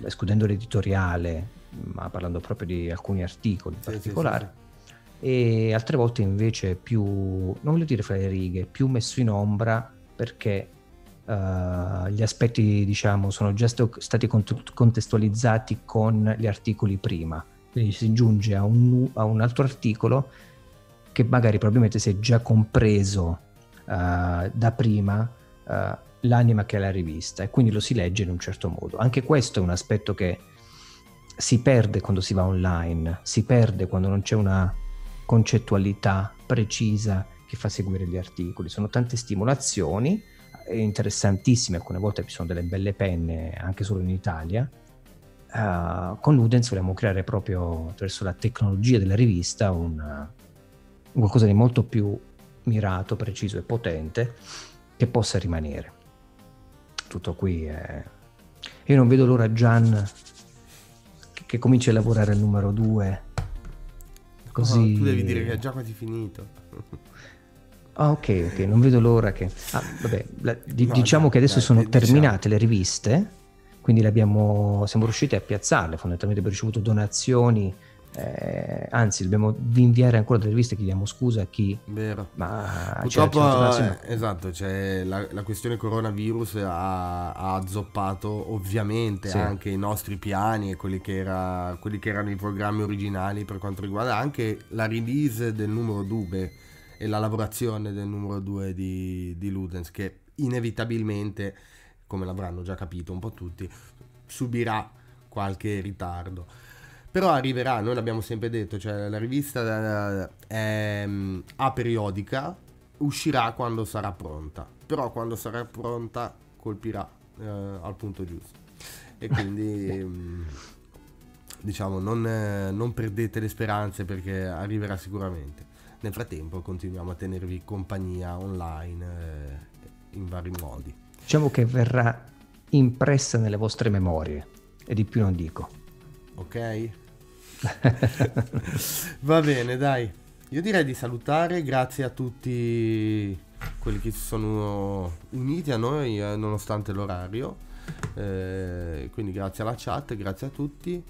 escludendo l'editoriale, ma parlando proprio di alcuni articoli in particolare. Sì, sì, sì e altre volte invece più, non voglio dire fra le righe, più messo in ombra perché uh, gli aspetti diciamo sono già st- stati cont- contestualizzati con gli articoli prima, quindi si giunge a un, a un altro articolo che magari probabilmente si è già compreso uh, da prima uh, l'anima che è la rivista e quindi lo si legge in un certo modo. Anche questo è un aspetto che si perde quando si va online, si perde quando non c'è una concettualità precisa che fa seguire gli articoli. Sono tante stimolazioni eh, interessantissime, alcune volte ci sono delle belle penne anche solo in Italia. Uh, con Ludens vogliamo creare proprio attraverso la tecnologia della rivista un, qualcosa di molto più mirato, preciso e potente che possa rimanere. Tutto qui è... Io non vedo l'ora Gian che, che cominci a lavorare al numero 2 Così... Oh, tu devi dire che è già quasi finito. Ah, ok, ok, non vedo l'ora che... Ah, vabbè, la, di, no, diciamo dai, che adesso dai, sono diciamo. terminate le riviste, quindi siamo riusciti a piazzarle, fondamentalmente abbiamo ricevuto donazioni eh, anzi, dobbiamo inviare ancora delle riviste, chiediamo scusa a chi. Vero. Ma purtroppo, c'è, c'è esatto, cioè, la, la, questione coronavirus ha, ha azzoppato ovviamente sì. anche i nostri piani e quelli che, era, quelli che, erano i programmi originali per quanto riguarda anche la release del numero 2 e la lavorazione del numero 2 di, di Ludens, che inevitabilmente, come l'avranno già capito un po' tutti, subirà qualche ritardo però arriverà, noi l'abbiamo sempre detto, cioè la rivista è mm, a periodica, uscirà quando sarà pronta, però quando sarà pronta colpirà eh, al punto giusto. E quindi mm, diciamo non, eh, non perdete le speranze perché arriverà sicuramente. Nel frattempo continuiamo a tenervi compagnia online eh, in vari modi. Diciamo che verrà impressa nelle vostre memorie e di più non dico. Ok? Va bene, dai. Io direi di salutare, grazie a tutti quelli che si sono uniti a noi eh, nonostante l'orario. Eh, quindi grazie alla chat, grazie a tutti.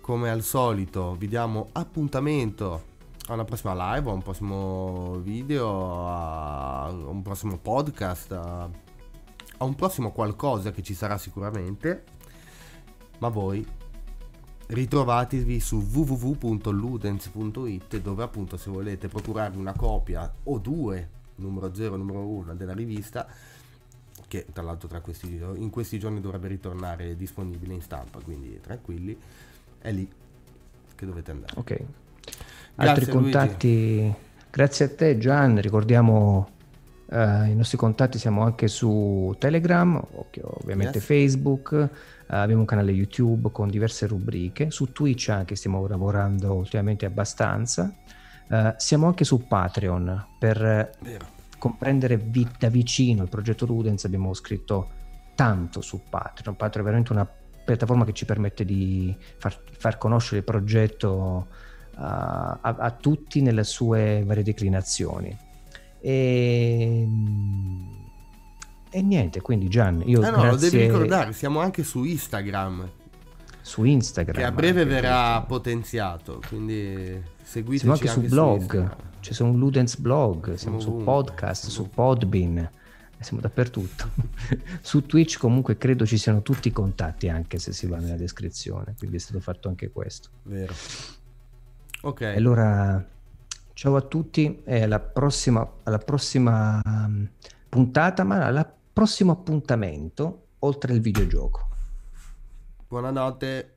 Come al solito vi diamo appuntamento a una prossima live, a un prossimo video, a un prossimo podcast, a, a un prossimo qualcosa che ci sarà sicuramente. Ma voi ritrovatevi su www.ludens.it dove appunto se volete procurarvi una copia o due, numero 0 numero 1 della rivista, che tra l'altro tra questi, in questi giorni dovrebbe ritornare disponibile in stampa, quindi tranquilli, è lì che dovete andare. Ok. Altri contatti, Luigi. grazie a te Gian, ricordiamo Uh, I nostri contatti siamo anche su Telegram, ovviamente yes. Facebook, abbiamo un canale YouTube con diverse rubriche, su Twitch anche stiamo lavorando ultimamente abbastanza, uh, siamo anche su Patreon per Vero. comprendere vi- da vicino il progetto Ludens, abbiamo scritto tanto su Patreon, Patreon è veramente una piattaforma che ci permette di far, far conoscere il progetto a, a tutti nelle sue varie declinazioni. E, e niente, quindi Gian, io... Ah no, grazie... lo devi ricordare, siamo anche su Instagram. Su Instagram. Che a breve verrà questo. potenziato, quindi seguiteci siamo anche, anche su blog, c'è su un Ludens blog, siamo, siamo su podcast, su Podbean, siamo dappertutto. su Twitch comunque credo ci siano tutti i contatti anche se si va nella descrizione, quindi è stato fatto anche questo. Vero. Ok. Allora Ciao a tutti e alla prossima, alla prossima mm, puntata, ma al prossimo appuntamento oltre il videogioco. Buonanotte.